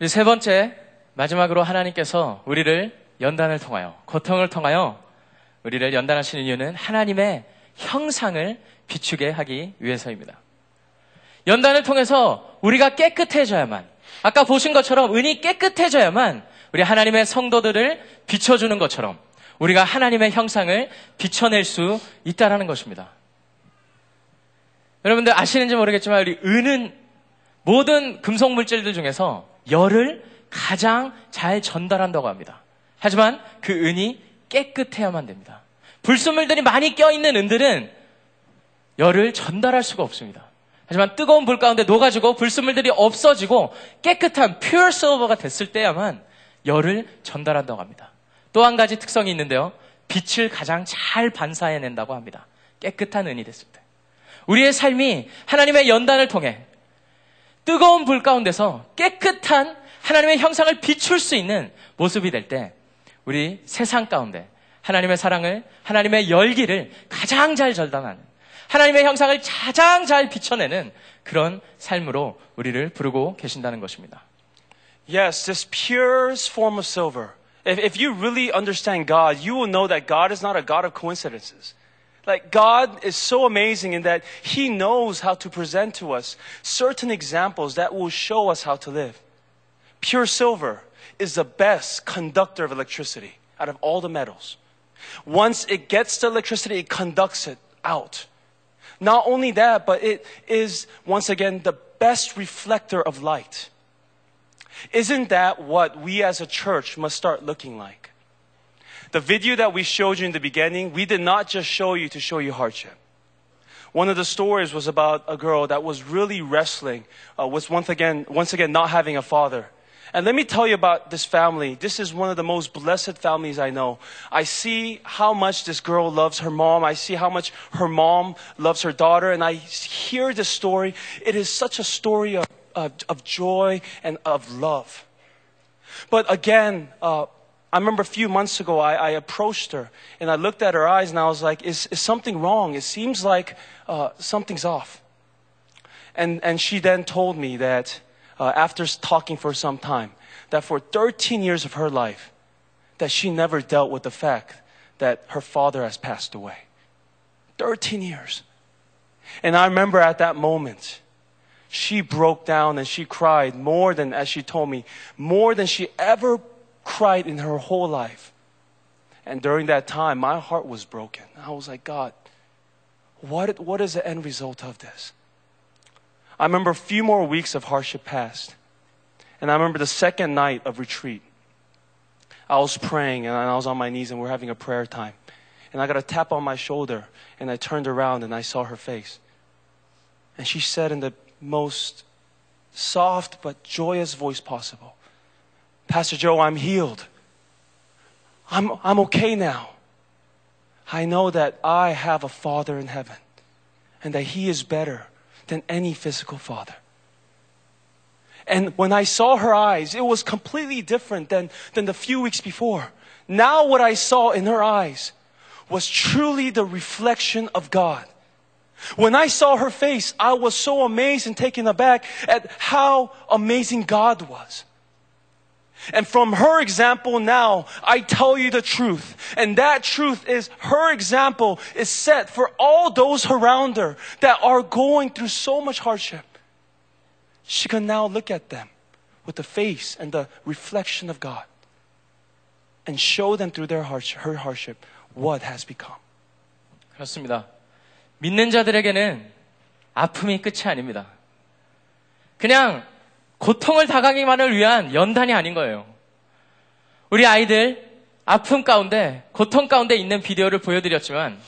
이세 번째, 마지막으로 하나님께서 우리를 연단을 통하여, 고통을 통하여 우리를 연단하시는 이유는 하나님의 형상을 비추게 하기 위해서입니다. 연단을 통해서 우리가 깨끗해져야만, 아까 보신 것처럼 은이 깨끗해져야만 우리 하나님의 성도들을 비춰주는 것처럼 우리가 하나님의 형상을 비춰낼 수 있다라는 것입니다. 여러분들 아시는지 모르겠지만 우리 은은 모든 금속 물질들 중에서 열을 가장 잘 전달한다고 합니다. 하지만 그 은이 깨끗해야만 됩니다. 불순물들이 많이 껴있는 은들은 열을 전달할 수가 없습니다. 하지만 뜨거운 불 가운데 녹아지고 불순물들이 없어지고 깨끗한 pure silver가 됐을 때야만 열을 전달한다고 합니다. 또 한 가지 특성이 있는데요. 빛을 가장 잘 반사해낸다고 합니다. 깨끗한 은이 됐을 때. 우리의 삶이 하나님의 연단을 통해 뜨거운 불 가운데서 깨끗한 하나님의 형상을 비출 수 있는 모습이 될 때 우리 세상 가운데 하나님의 사랑을 하나님의 열기를 가장 잘 절단하는 하나님의 형상을 가장 잘 비춰내는 그런 삶으로 우리를 부르고 계신다는 것입니다. Yes, this pure form of silver. If, if you really understand God, you will know that God is not a God of coincidences. Like, God is so amazing in that He knows how to present to us certain examples that will show us how to live. Pure silver is the best conductor of electricity out of all the metals. Once it gets the electricity, it conducts it out. Not only that, but it is, once again, the best reflector of light. Isn't that what we as a church must start looking like? The video that we showed you in the beginning, we did not just show you to show you hardship. One of the stories was about a girl that was really wrestling, uh, was once again, once again not having a father. And let me tell you about this family. This is one of the most blessed families I know. I see how much this girl loves her mom. I see how much her mom loves her daughter. And I hear this story. It is such a story of, of, joy and of love. But again, uh, I remember a few months ago, I, I, approached her and I looked at her eyes and I was like, is, is something wrong? It seems like uh, something's off. And, and she then told me that uh, after talking for some time, that for 13 years of her life, that she never dealt with the fact that her father has passed away. 13 years. And I remember at that moment, she broke down and she cried more than, as she told me, more than she ever cried in her whole life. And during that time, my heart was broken. I was like, God, what, what is the end result of this? I remember a few more weeks of hardship passed. And I remember the second night of retreat. I was praying and I was on my knees and we are having a prayer time. And I got a tap on my shoulder and I turned around and I saw her face. And she said in the most soft but joyous voice possible, Pastor Joe, I'm healed. I'm, I'm okay now. I know that I have a Father in heaven and that He is better than any physical father. And when I saw her eyes, it was completely different than, than the few weeks before. Now, what I saw in her eyes was truly the reflection of God. When I saw her face, I was so amazed and taken aback at how amazing God was. And from her example now, I tell you the truth. And that truth is her example is set for all those around her that are going through so much hardship. She can now look at them with the face and the reflection of God and show them through their hardship, her hardship what has become. 그렇습니다. 믿는 자들에게는 아픔이 끝이 아닙니다. 그냥 고통을 당하기만을 위한 연단이 아닌 거예요. 우리 아이들 아픔 가운데, 고통 가운데 있는 비디오를 보여드렸지만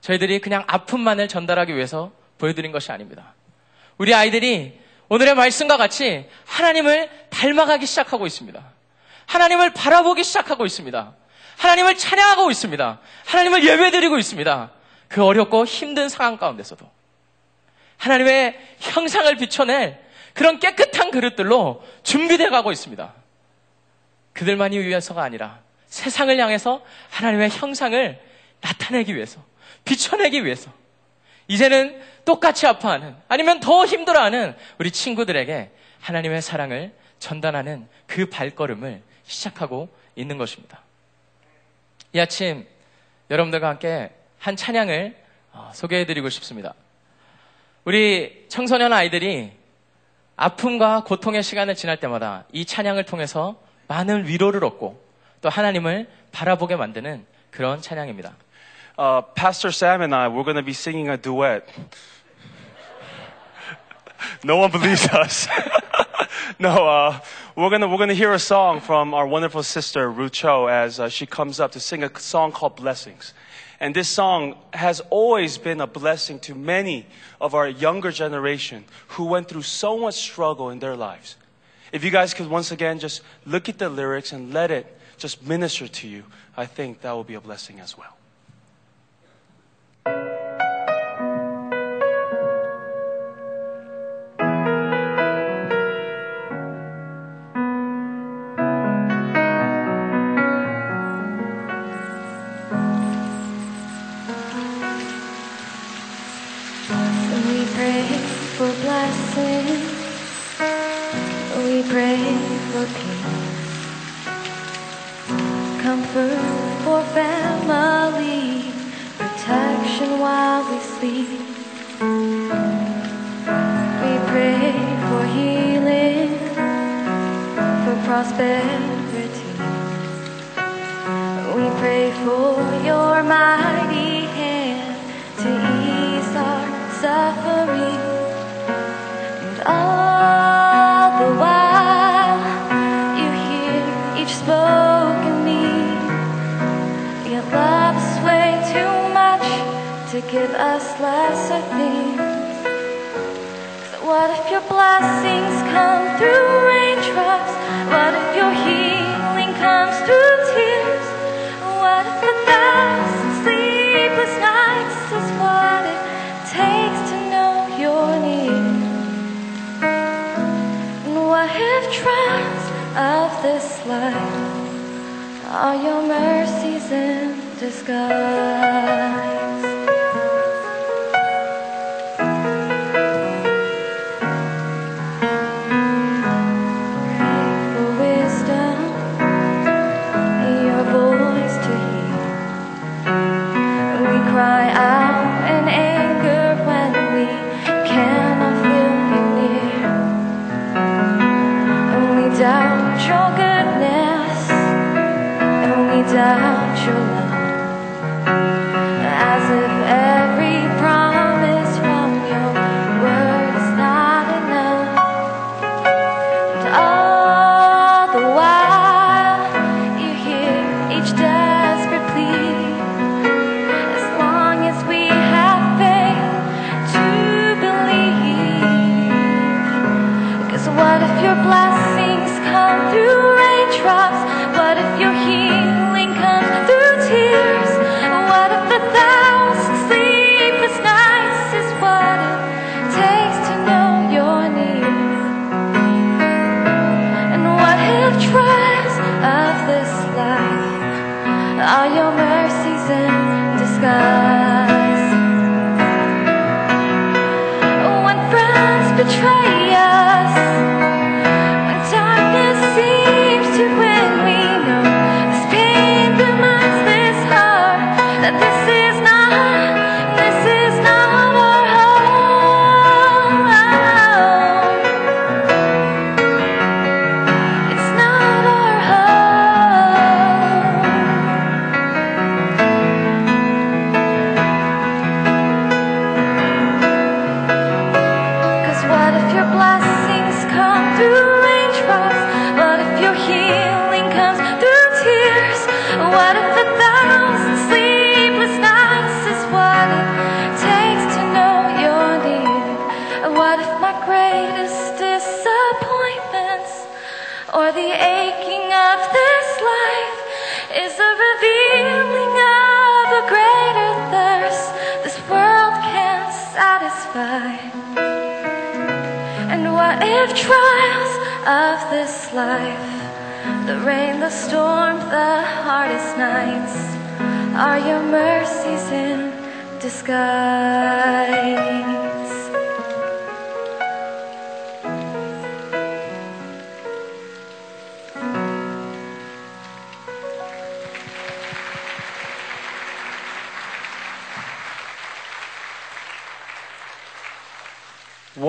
저희들이 그냥 아픔만을 전달하기 위해서 보여드린 것이 아닙니다. 우리 아이들이 오늘의 말씀과 같이 하나님을 닮아가기 시작하고 있습니다. 하나님을 바라보기 시작하고 있습니다. 하나님을 찬양하고 있습니다. 하나님을 예배드리고 있습니다. 그 어렵고 힘든 상황 가운데서도. 하나님의 형상을 비춰낼 그런 깨끗한 그릇들로 준비되어 가고 있습니다. 그들만이 위해서가 아니라 세상을 향해서 하나님의 형상을 나타내기 위해서, 비춰내기 위해서, 이제는 똑같이 아파하는, 아니면 더 힘들어하는 우리 친구들에게 하나님의 사랑을 전달하는 그 발걸음을 시작하고 있는 것입니다. 이 아침 여러분들과 함께 한 찬양을 어, 소개해드리고 싶습니다. 우리 청소년 아이들이 아픔과 고통의 시간을 지날 때마다 이 찬양을 통해서 많은 위로를 얻고 또 하나님을 바라보게 만드는 그런 찬양입니다. Uh, Pastor Sam and I, we're going to be singing a duet. no one believes us. no, uh, we're gonna we're gonna hear a song from our wonderful sister Ru Cho as uh, she comes up to sing a song called Blessings. And this song has always been a blessing to many of our younger generation who went through so much struggle in their lives. If you guys could once again just look at the lyrics and let it just minister to you, I think that will be a blessing as well.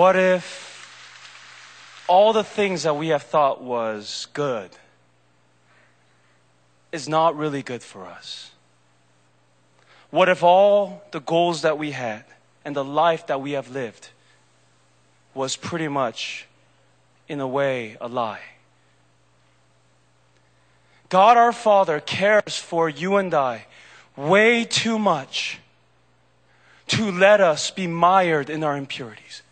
What if all the things that we have thought was good is not really good for us? What if all the goals that we had and the life that we have lived was pretty much, in a way, a lie? God our Father cares for you and I way too much to let us be mired in our impurities.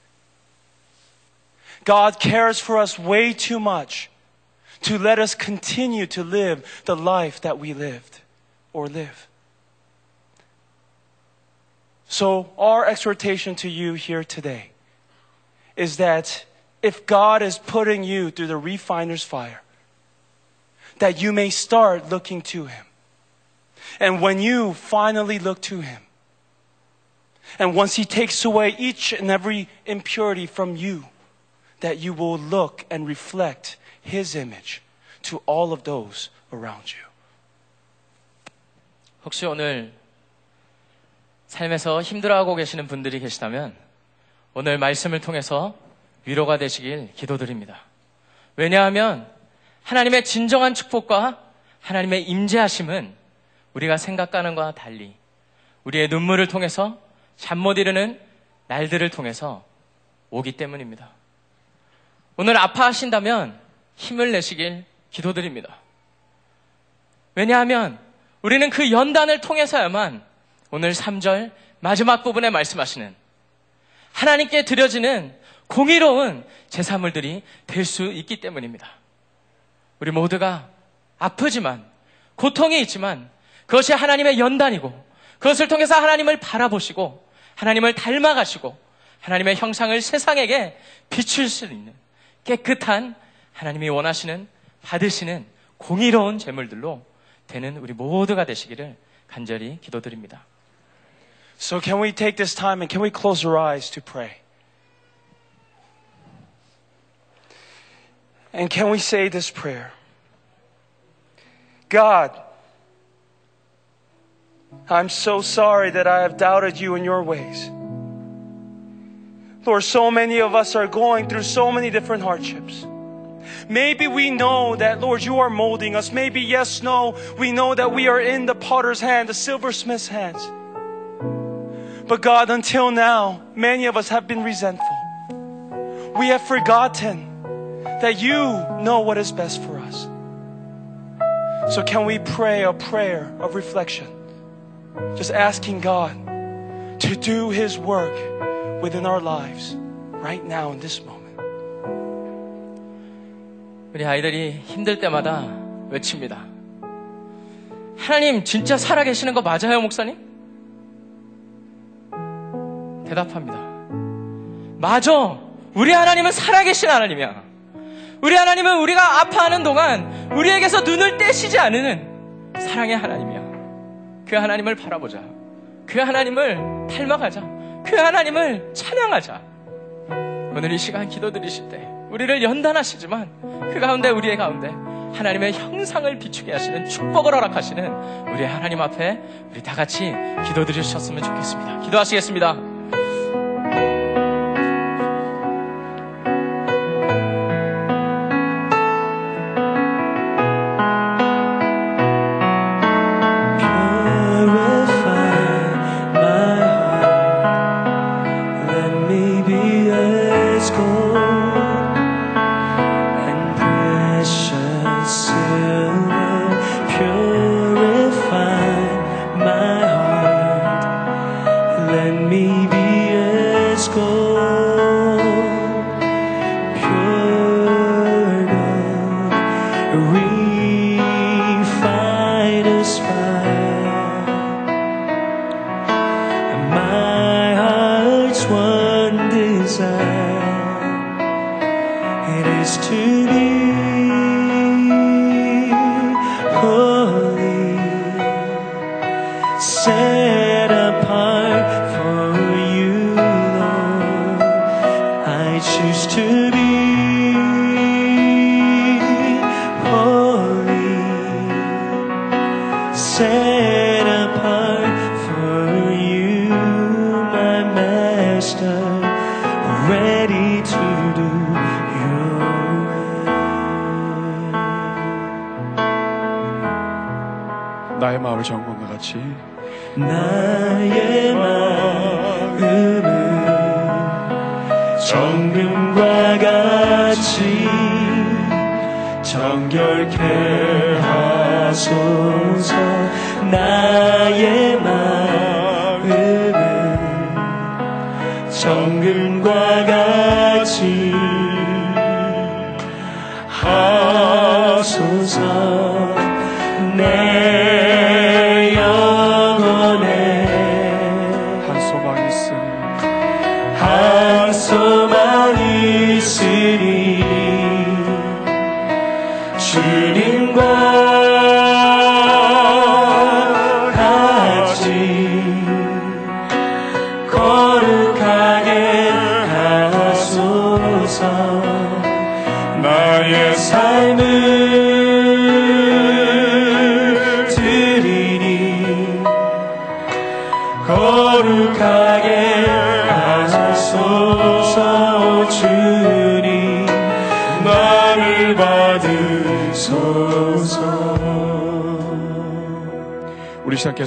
God cares for us way too much to let us continue to live the life that we lived or live. So, our exhortation to you here today is that if God is putting you through the refiner's fire, that you may start looking to Him. And when you finally look to Him, and once He takes away each and every impurity from you, that you will look and reflect His image to all of those around you. 혹시 오늘 삶에서 힘들어하고 계시는 분들이 계시다면 오늘 말씀을 통해서 위로가 되시길 기도드립니다. 왜냐하면 하나님의 진정한 축복과 하나님의 임재하심은 우리가 생각하는 것과 달리 우리의 눈물을 통해서 잠 못 이루는 날들을 통해서 오기 때문입니다. 오늘 아파하신다면 힘을 내시길 기도드립니다. 왜냐하면 우리는 그 연단을 통해서야만 오늘 3절 마지막 부분에 말씀하시는 하나님께 드려지는 공의로운 제사물들이 될 수 있기 때문입니다. 우리 모두가 아프지만 고통이 있지만 그것이 하나님의 연단이고 그것을 통해서 하나님을 바라보시고 하나님을 닮아가시고 하나님의 형상을 세상에게 비출 수 있는 깨끗한 하나님이 원하시는 받으시는 공의로운 제물들로 되는 우리 모두가 되시기를 간절히 기도드립니다. So, can we take this time and can we close our eyes to pray? And can we say this prayer? God, I'm so sorry that I have doubted you and your ways. Lord, so many of us are going through so many different hardships. Maybe we know that, Lord, you are molding us. Maybe, yes, no, we know that we are in the potter's hand, the silversmith's hands. But God, until now, many of us have been resentful. We have forgotten that you know what is best for us. So, can we pray a prayer of reflection? Just asking God to do His work within our lives right now in this moment. 우리 아이들이 힘들 때마다 외칩니다. 하나님 진짜 살아계시는 거 맞아요, 목사님? 대답합니다. 맞아. 우리 하나님은 살아계신 하나님이야. 우리 하나님은 우리가 아파하는 동안 우리에게서 눈을 떼시지 않는 사랑의 하나님이야. 그 하나님을 바라보자. 그 하나님을 닮아가자. 그 하나님을 찬양하자. 오늘 이 시간 기도 드리실 때 우리를 연단하시지만 그 가운데 우리의 가운데 하나님의 형상을 비추게 하시는 축복을 허락하시는 우리 하나님 앞에 우리 다 같이 기도 드리셨으면 좋겠습니다. 기도하시겠습니다.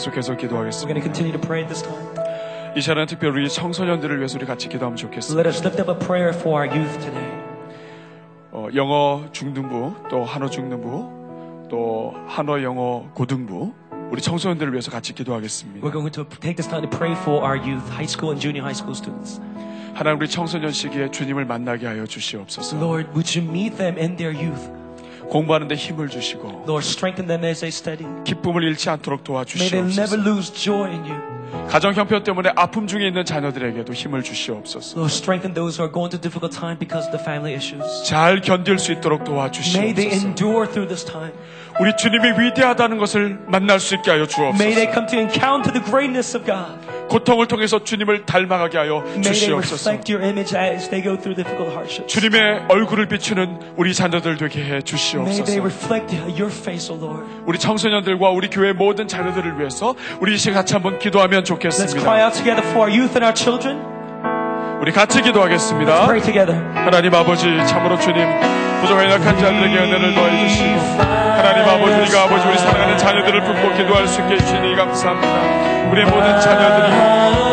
계속해서 기도하겠습니다. We're going to continue to pray this time. 이 시간은 특별히 청소년들을 위해서 우리 같이 기도하면 좋겠습니다. Let us lift up a prayer for our youth today. 어, 영어 중등부, 또 한어 중등부, 또 한어 영어 고등부, 우리 청소년들을 위해서 같이 기도하겠습니다. We're going to take this time to pray for our youth, high school and junior high school students. 하나님 우리 청소년 시기에 주님을 만나게 하여 주시옵소서. Lord, would you meet them in their youth? 공부하는 데 힘을 주시고 Lord, strengthen them as they study. 기쁨을 잃지 않도록 도와주시옵소서. lose joy in you. 가정 형편 때문에 아픔 중에 있는 자녀들에게도 힘을 주시옵소서. Lord, strengthen those who are going through difficult time because of the family issues. 잘 견딜 수 있도록 May they 도와주시옵소서. endure through this time. 우리 주님이 위대하다는 것을 만날 수 있게 하여 May they 주옵소서. come to encounter the greatness of God. 고통을 통해서 주님을 닮아가게 하여 May they 주시옵소서. 주님의 얼굴을 비추는 우리 자녀들 되게 해 주시옵소서. reflect your face, O Lord. 우리 청소년들과 우리 교회 모든 자녀들을 위해서 우리 이 시간 같이 한번 기도하면 좋겠습니다. out together for our youth and our children. 우리 같이 기도하겠습니다. Pray together. 하나님 아버지 참으로 주님 부족한 약한 자들에게 은혜를 더해 주시고 하나님 아버지 우리가 아버지 우리 사랑하는 자녀들을 품고 기도할 수 있게 해주시니 감사합니다. 우리의 모든 자녀들이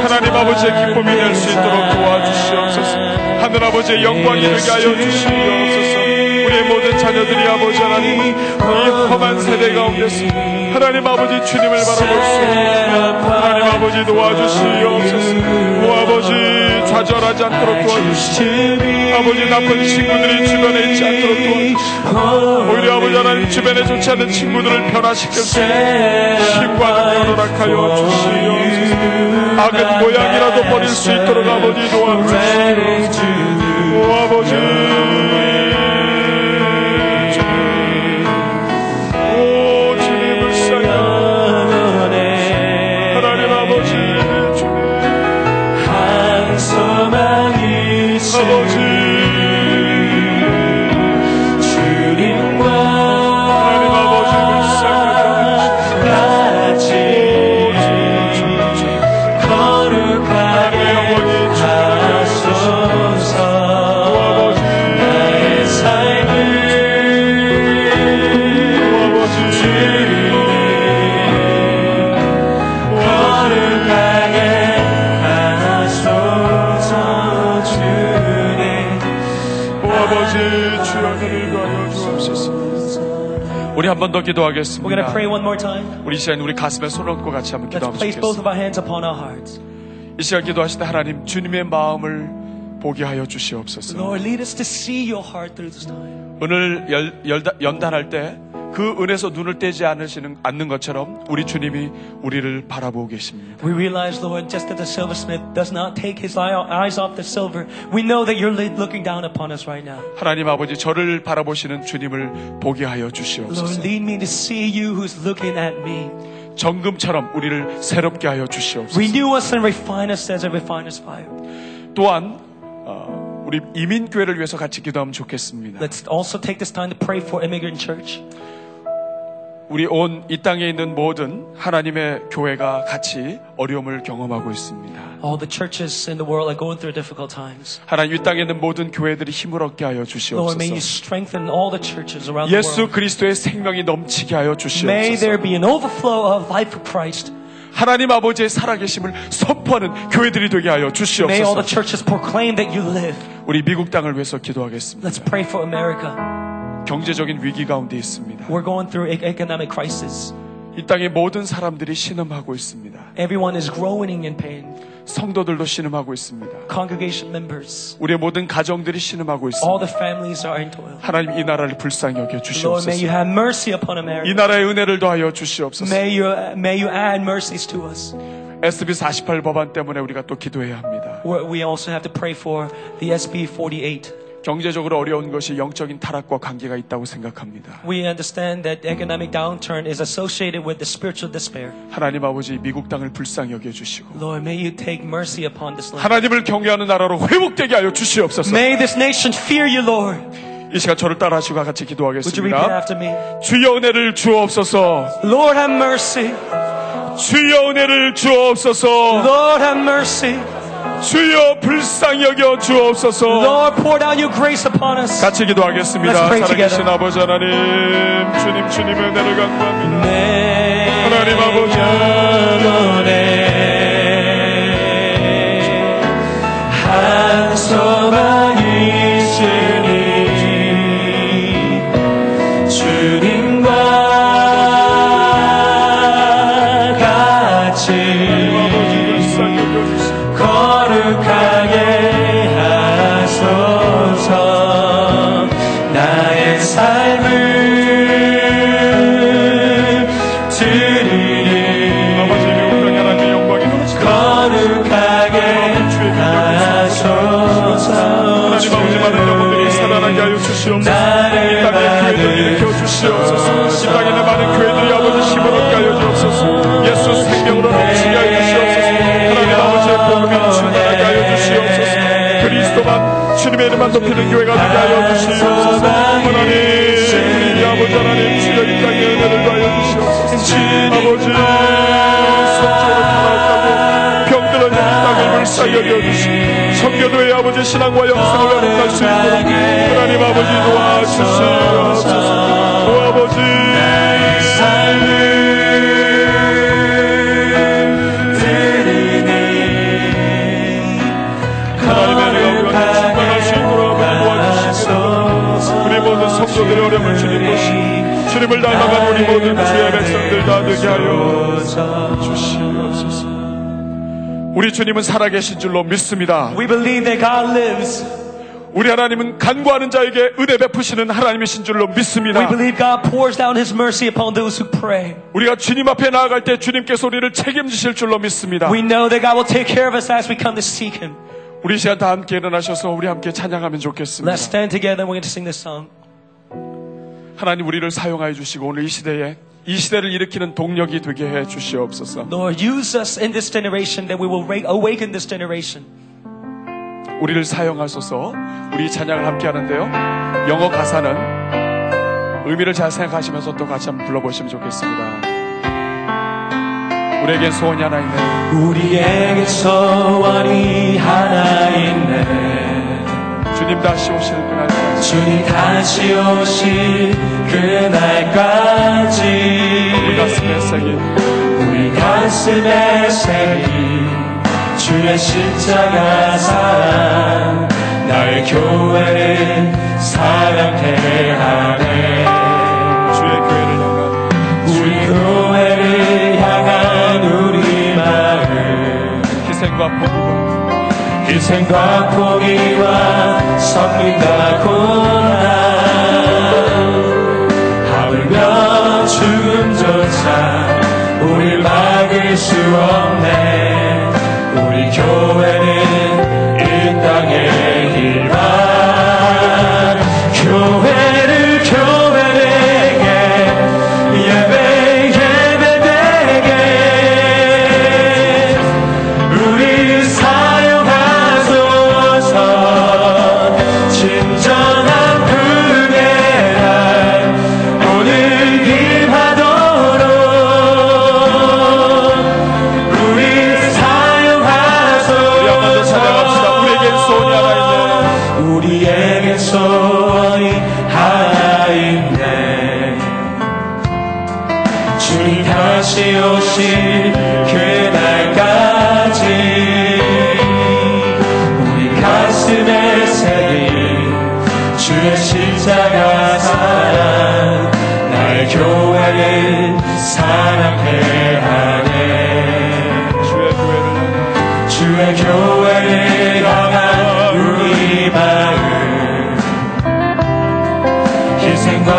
하나님 아버지의 기쁨이 될 수 있도록 도와주시옵소서. 하늘 아버지의 영광이 되게 하여 주시옵소서 우리의 모든 자녀들이 아버지 하나님 이 험한 세대 가운데서 하나님 아버지 주님을 바라볼 수 있도록 하나님 아버지 도와주시옵소서. 오 아버지 좌절하지 않도록 도와주시옵소서 아버지 나쁜 친구들이 주변에 있지 않도록 도와주시옵소서 오히려 아버지 하나님 주변에 좋지 않은 친구들을 있는 힘과 능력을 허락하여 주시옵소서. 악은 모양이라도 버릴 수 있도록 아버지 도와주시옵소서. 오 아버지 더 기도하겠습니다 pray one more time. 우리 이 시간 우리 가슴에 손 얹고 같이 한번 Let's 기도하면 place both 좋겠습니다 of our hands upon our hearts. 이 시간 기도하실 때 하나님 주님의 마음을 보게 하여 주시옵소서 Lord, lead us to see your heart through this time. 오늘 열, 열, 연단할 때 그 은혜에서 눈을 떼지 않으시는 않는 것처럼 우리 주님이 우리를 바라보고 계십니다. We realize, Lord, just as the silversmith does not take his eye- eyes off the silver, we know that you're looking down upon us right now. 하나님 아버지 저를 바라보시는 주님을 보게 하여 Lord, 주시옵소서. lead me to see you who's looking at me. 정금처럼 우리를 새롭게 하여 주시옵소서. Renew us and refine us as a refiner's fire. 또한 어, 우리 이민교회를 위해서 같이 기도하면 좋겠습니다. Let's also take this time to pray for Immigrant Church. 우리 온 이 땅에 있는 모든 하나님의 교회가 같이 어려움을 경험하고 있습니다. All the churches in the world are going through difficult times. 하나님 이 땅에 있는 모든 교회들이 힘을 얻게 하여 Lord, may you 주시옵소서. strengthen all the churches around the 예수 world. 그리스도의 생명이 넘치게 하여 May 주시옵소서. there be an overflow of life for Christ. 하나님 아버지의 살아계심을 선포하는 교회들이 되게 하여 May all the 주시옵소서. churches proclaim that you live. 우리 미국 땅을 위해서 기도하겠습니다. Let's pray for America. 경제적인 위기 가운데 있습니다. We're going through e- economic crisis. 이 땅의 모든 사람들이 신음하고 있습니다. Everyone is groaning in pain. 성도들도 신음하고 있습니다. Congregation members, 우리의 모든 가정들이 신음하고 all 있습니다. the families are in toil. 하나님 이 나라를 불쌍히 여겨 Lord, may you 주시옵소서. have mercy upon 이 America. 나라의 은혜를 더하여 주시옵소서. May you, may you add mercies to us. SB 48 법안 때문에 우리가 또 기도해야 합니다. We also have to pray for the SB 48. 경제적으로 어려운 것이 영적인 타락과 관계가 있다고 생각합니다. We understand that economic downturn is associated with the spiritual despair. 하나님 아버지 미국 땅을 불쌍히 여겨 주시고 Lord, may you take mercy upon this land. 하나님을 경외하는 나라로 회복되게 하여 주시옵소서. May this nation fear you, Lord. 이 시간 저를 따라하시고 같이 Would you repeat 기도하겠습니다. after me? 주여 은혜를 주옵소서. Lord, have mercy. 주여 은혜를 주옵소서. Lord, have mercy. 주여 불쌍히 여겨 주옵소서. Lord, pour down your grace upon us. 같이 기도하겠습니다. 살아계신. 아버지 하나님, 주님 주님의 은혜를 간구합니다. 하나님 아버지. 한 소망 주님의 이름만 높이는 교회가 되게 하여 주시옵소서. 하나님 우리 아버지 하나님 주여 이 땅에 은혜를 더하여 주시옵소서. 아버지 성적으로 타락하고 병들어진 이 땅을 불쌍히 여겨주시고 성교도의 아버지 신앙과 영성을 회복할 수 있도록 하나님 아버지 도와주시옵소서 모든 어려움을 주님 보시 주님을 닮아간 우리 모든 주의 백성들 다 되게 하여 주시옵소서 우리 주님은 살아계신 줄로 믿습니다 We believe that God lives. 우리 하나님은 간구하는 자에게 은혜 베푸시는 하나님이신 줄로 믿습니다. We believe God pours down His mercy upon those who pray. 우리가 주님 앞에 나아갈 때 주님께서 우리를 책임지실 줄로 믿습니다. We know that God will take care of us as we come to seek Him. 우리 이 시간 다 함께 일어나셔서 우리 함께 찬양하면 좋겠습니다. Let's stand together and we're going to sing this song. 하나님 우리를 사용하여 주시고 오늘 이 시대에 이 시대를 일으키는 동력이 되게 해 주시옵소서. Lord, use us in this generation that we will awaken this generation. 우리를 사용하소서. 우리 찬양을 함께 하는데요. 영어 가사는 의미를 잘 생각하시면서 또 같이 한번 불러보시면 좋겠습니다. 우리에겐 소원이 하나 있네. 우리에게 소원이 하나 있네. 주님 다시 오시는 그날까지 주님 다시 오실 그날까지. 우리 가슴에 새긴 우리 가슴에 새긴 주의 십자가 사랑 나의 교회를 사랑해 하네. 주의 교회를 향한 우리 교회를 향한 우리 마음. 희생과 포기와 희생과 포기와 섬김과 고난 하물며 죽음조차 우리 막을 수 없네. 우리 교회는 이 땅의 일만 교회 sing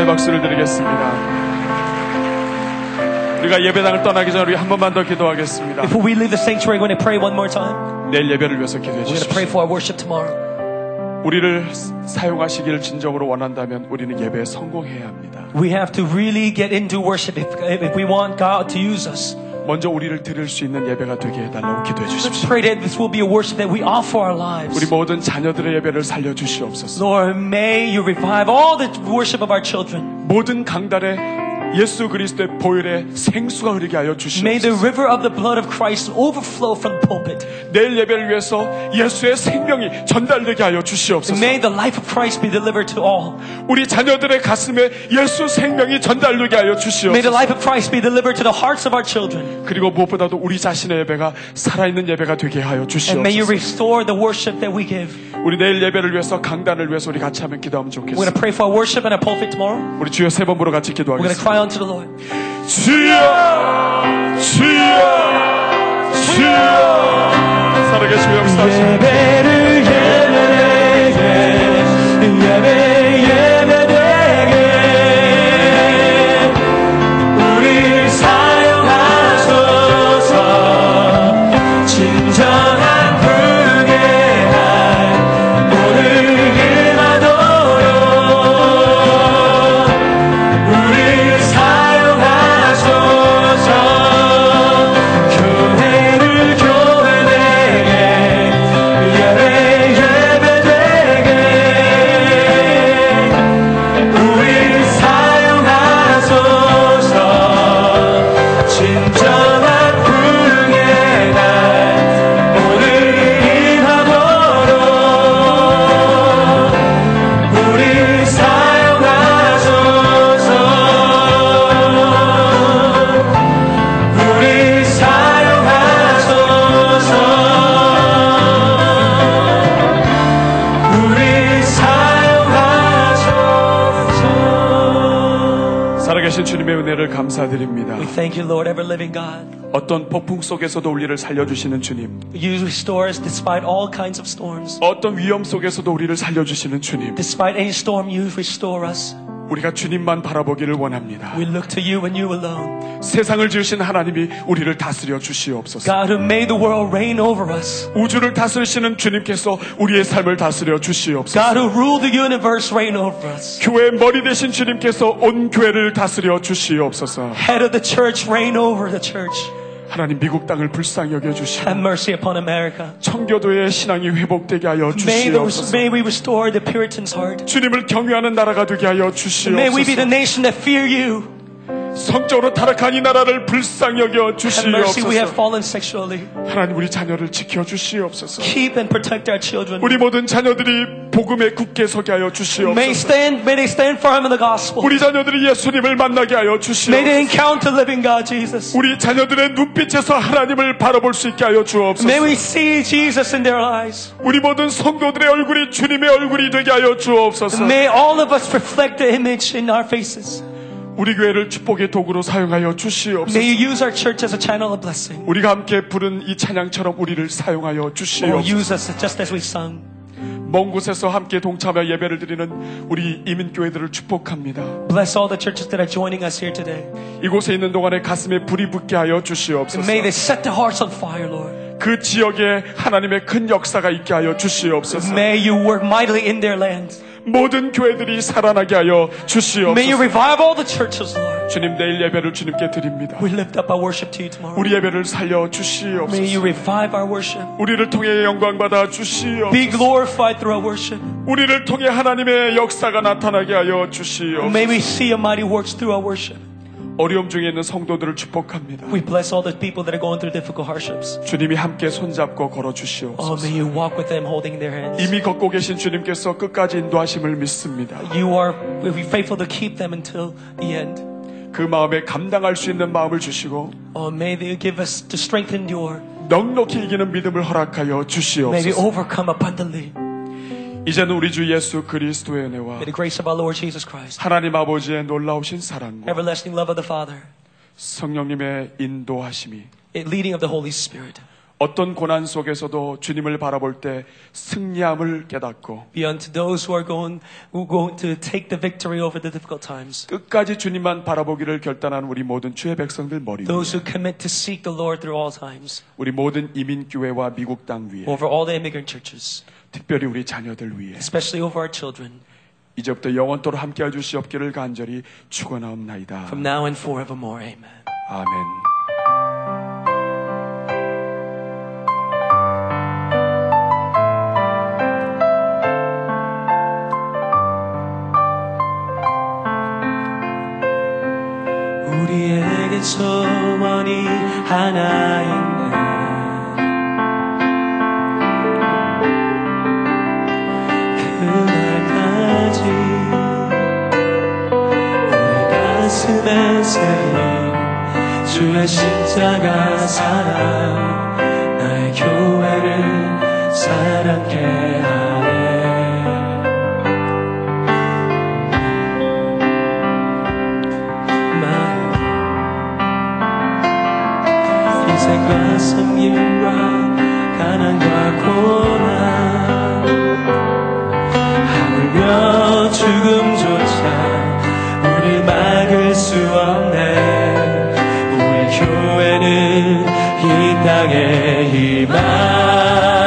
감사의 박수를 드리겠습니다. 우리가 예배당을 떠나기 전에 우리 한 번만 더 기도하겠습니다. Before we leave the sanctuary, we're going to pray one more time. 내일 예배를 위해서 기도해 We're going to pray 주십시오. for our worship tomorrow. 우리를 사용하시기를 진정으로 원한다면 우리는 예배에 성공해야 합니다. We have to really get into worship if, if we want God to use us. 먼저 우리를 드릴 수 있는 예배가 되게 해달라고 기도해 주십시오. pray that this will be a worship that we offer our lives. 우리 모든 자녀들의 예배를 살려 주시옵소서. Lord, may you revive all the worship of our children. 모든 강단에 예수 그리스도의 보혈의 생수가 흐르게 하여 May the 주시옵소서. river of the blood of Christ overflow from the pulpit. 내일 예배를 위해서 예수의 생명이 전달되게 하여 주시옵소서. May the life of Christ be delivered to all. 우리 자녀들의 가슴에 예수 생명이 전달되게 하여 May the 주시옵소서. life of Christ be delivered to the hearts of our children. 그리고 무엇보다도 우리 자신의 예배가 살아있는 예배가 되게 하여 And may you 주시옵소서. restore the worship that we give. 우리 내일 예배를 위해서 강단을 위해서 우리 같이 하면 기도하면 We're going to 좋겠습니다. pray for our worship and our pulpit tomorrow. 우리 주여 세 번으로 같이 기도하겠습니다. Cry unto the Lord. 주여 주여 주여 살아계시고 역사하시는 예배를 예배되게 예배 감사드립니다. We thank you, Lord, ever living God. 어떤 폭풍 속에서도 우리를 살려주시는 주님, You restore us despite all kinds of storms. 어떤 위험 속에서도 우리를 살려주시는 주님, Despite any storm, you restore us. 우리가 주님만 바라보기를 원합니다. We look to you and you alone. 세상을 지으신 하나님이 우리를 다스려 주시옵소서. God who made the world reign over us. 우주를 다스리시는 주님께서 우리의 삶을 다스려 주시옵소서. God who ruled the universe reign over us. 교회의 머리 되신 주님께서 온 교회를 다스려 주시옵소서. Head of the church reign over the church. 하나님 미국 땅을 불쌍히 여겨 Have 주시고 mercy upon America. 청교도의 신앙이 회복되게 하여 주시옵소서. may we restore the Puritan's heart. 주님을 경외하는 나라가 되게 하여 May we be the 주시옵소서. nation that fear you. 성적으로 타락한 이 나라를 불쌍히 여겨 주시옵소서. 하나님 우리 자녀를 지켜 주시옵소서. Keep and protect our children. 우리 모든 자녀들이 복음에 굳게 서게 하여 May 주시옵소서. stand, may they stand firm in the gospel. 우리 자녀들이 예수님을 만나게 하여 May they 주시옵소서. encounter living God, Jesus. 우리 자녀들의 눈빛에서 하나님을 바라볼 수 있게 하여 주옵소서. May we see Jesus in their eyes. 우리 모든 성도들의 얼굴이 주님의 얼굴이 되게 하여 주옵소서. May all of us reflect the image in our faces. 우리 교회를 축복의 도구로 사용하여 주시옵소서. May you use our church as a channel of blessing. 우리가 함께 부른 이 찬양처럼 우리를 사용하여 주시옵소서. use us just as we sung. 먼 곳에서 함께 동참하여 예배를 드리는 우리 이민 교회들을 축복합니다. Bless all the churches that are joining us here today. 이곳에 있는 동안에 가슴에 불이 붙게 하여 주시옵소서. may they set their hearts on fire, Lord. 그 지역에 하나님의 큰 역사가 있게 하여 주시옵소서. May you work mightily in their land. 모든 교회들이 살아나게 하여 May you 주시옵소서. revive all the churches, Lord. 주님 내일 예배를 주님께 드립니다. We lift up our worship to you tomorrow. 우리 예배를 살려 May you 주시옵소서. revive our worship. 우리를 통해 영광 받아 Be 주시옵소서. glorified through our worship. 우리를 통해 하나님의 역사가 나타나게 하여 주시옵소서. May we see a mighty works through our worship. 어려움 중에 있는 성도들을 축복합니다. We bless all the people that are going through difficult hardships. 주님이 함께 손잡고 걸어 Oh, 주시옵소서. may you walk with them holding their hands. 이미 걷고 계신 주님께서 끝까지 인도하심을 믿습니다. You are be faithful to keep them until the end. 그 마음에 감당할 수 있는 마음을 주시고 Oh, may they give us to strength endure. 넉넉히 이기는 믿음을 허락하여 May we 주시옵소서. overcome abundantly. 이제는 우리 주 예수 그리스도의 은혜와 May the grace of our Lord Jesus Christ, 하나님 아버지의 놀라우신 사랑과 everlasting love of the Father, 성령님의 인도하심이 and leading of the Holy Spirit, 어떤 고난 속에서도 주님을 바라볼 때 승리함을 깨닫고 be unto those who are going who are going to take the victory over the difficult times. 끝까지 주님만 바라보기를 결단한 우리 모든 주의 백성들 머리 위에 Those who commit to seek the Lord through all times, 우리 모든 이민 교회와 미국 땅 위에 특별히 우리 자녀들 위해 especially over our children, 이제부터 영원토록 함께해 주시옵기를 간절히 축원하옵나이다. from now and forevermore. Amen. 아멘. 우리에게 소원이 하나 있네. 인생 주의 십자가 사랑 나의 교회를 사랑케 하네. 나 인생과 성일과 이 땅에 임하.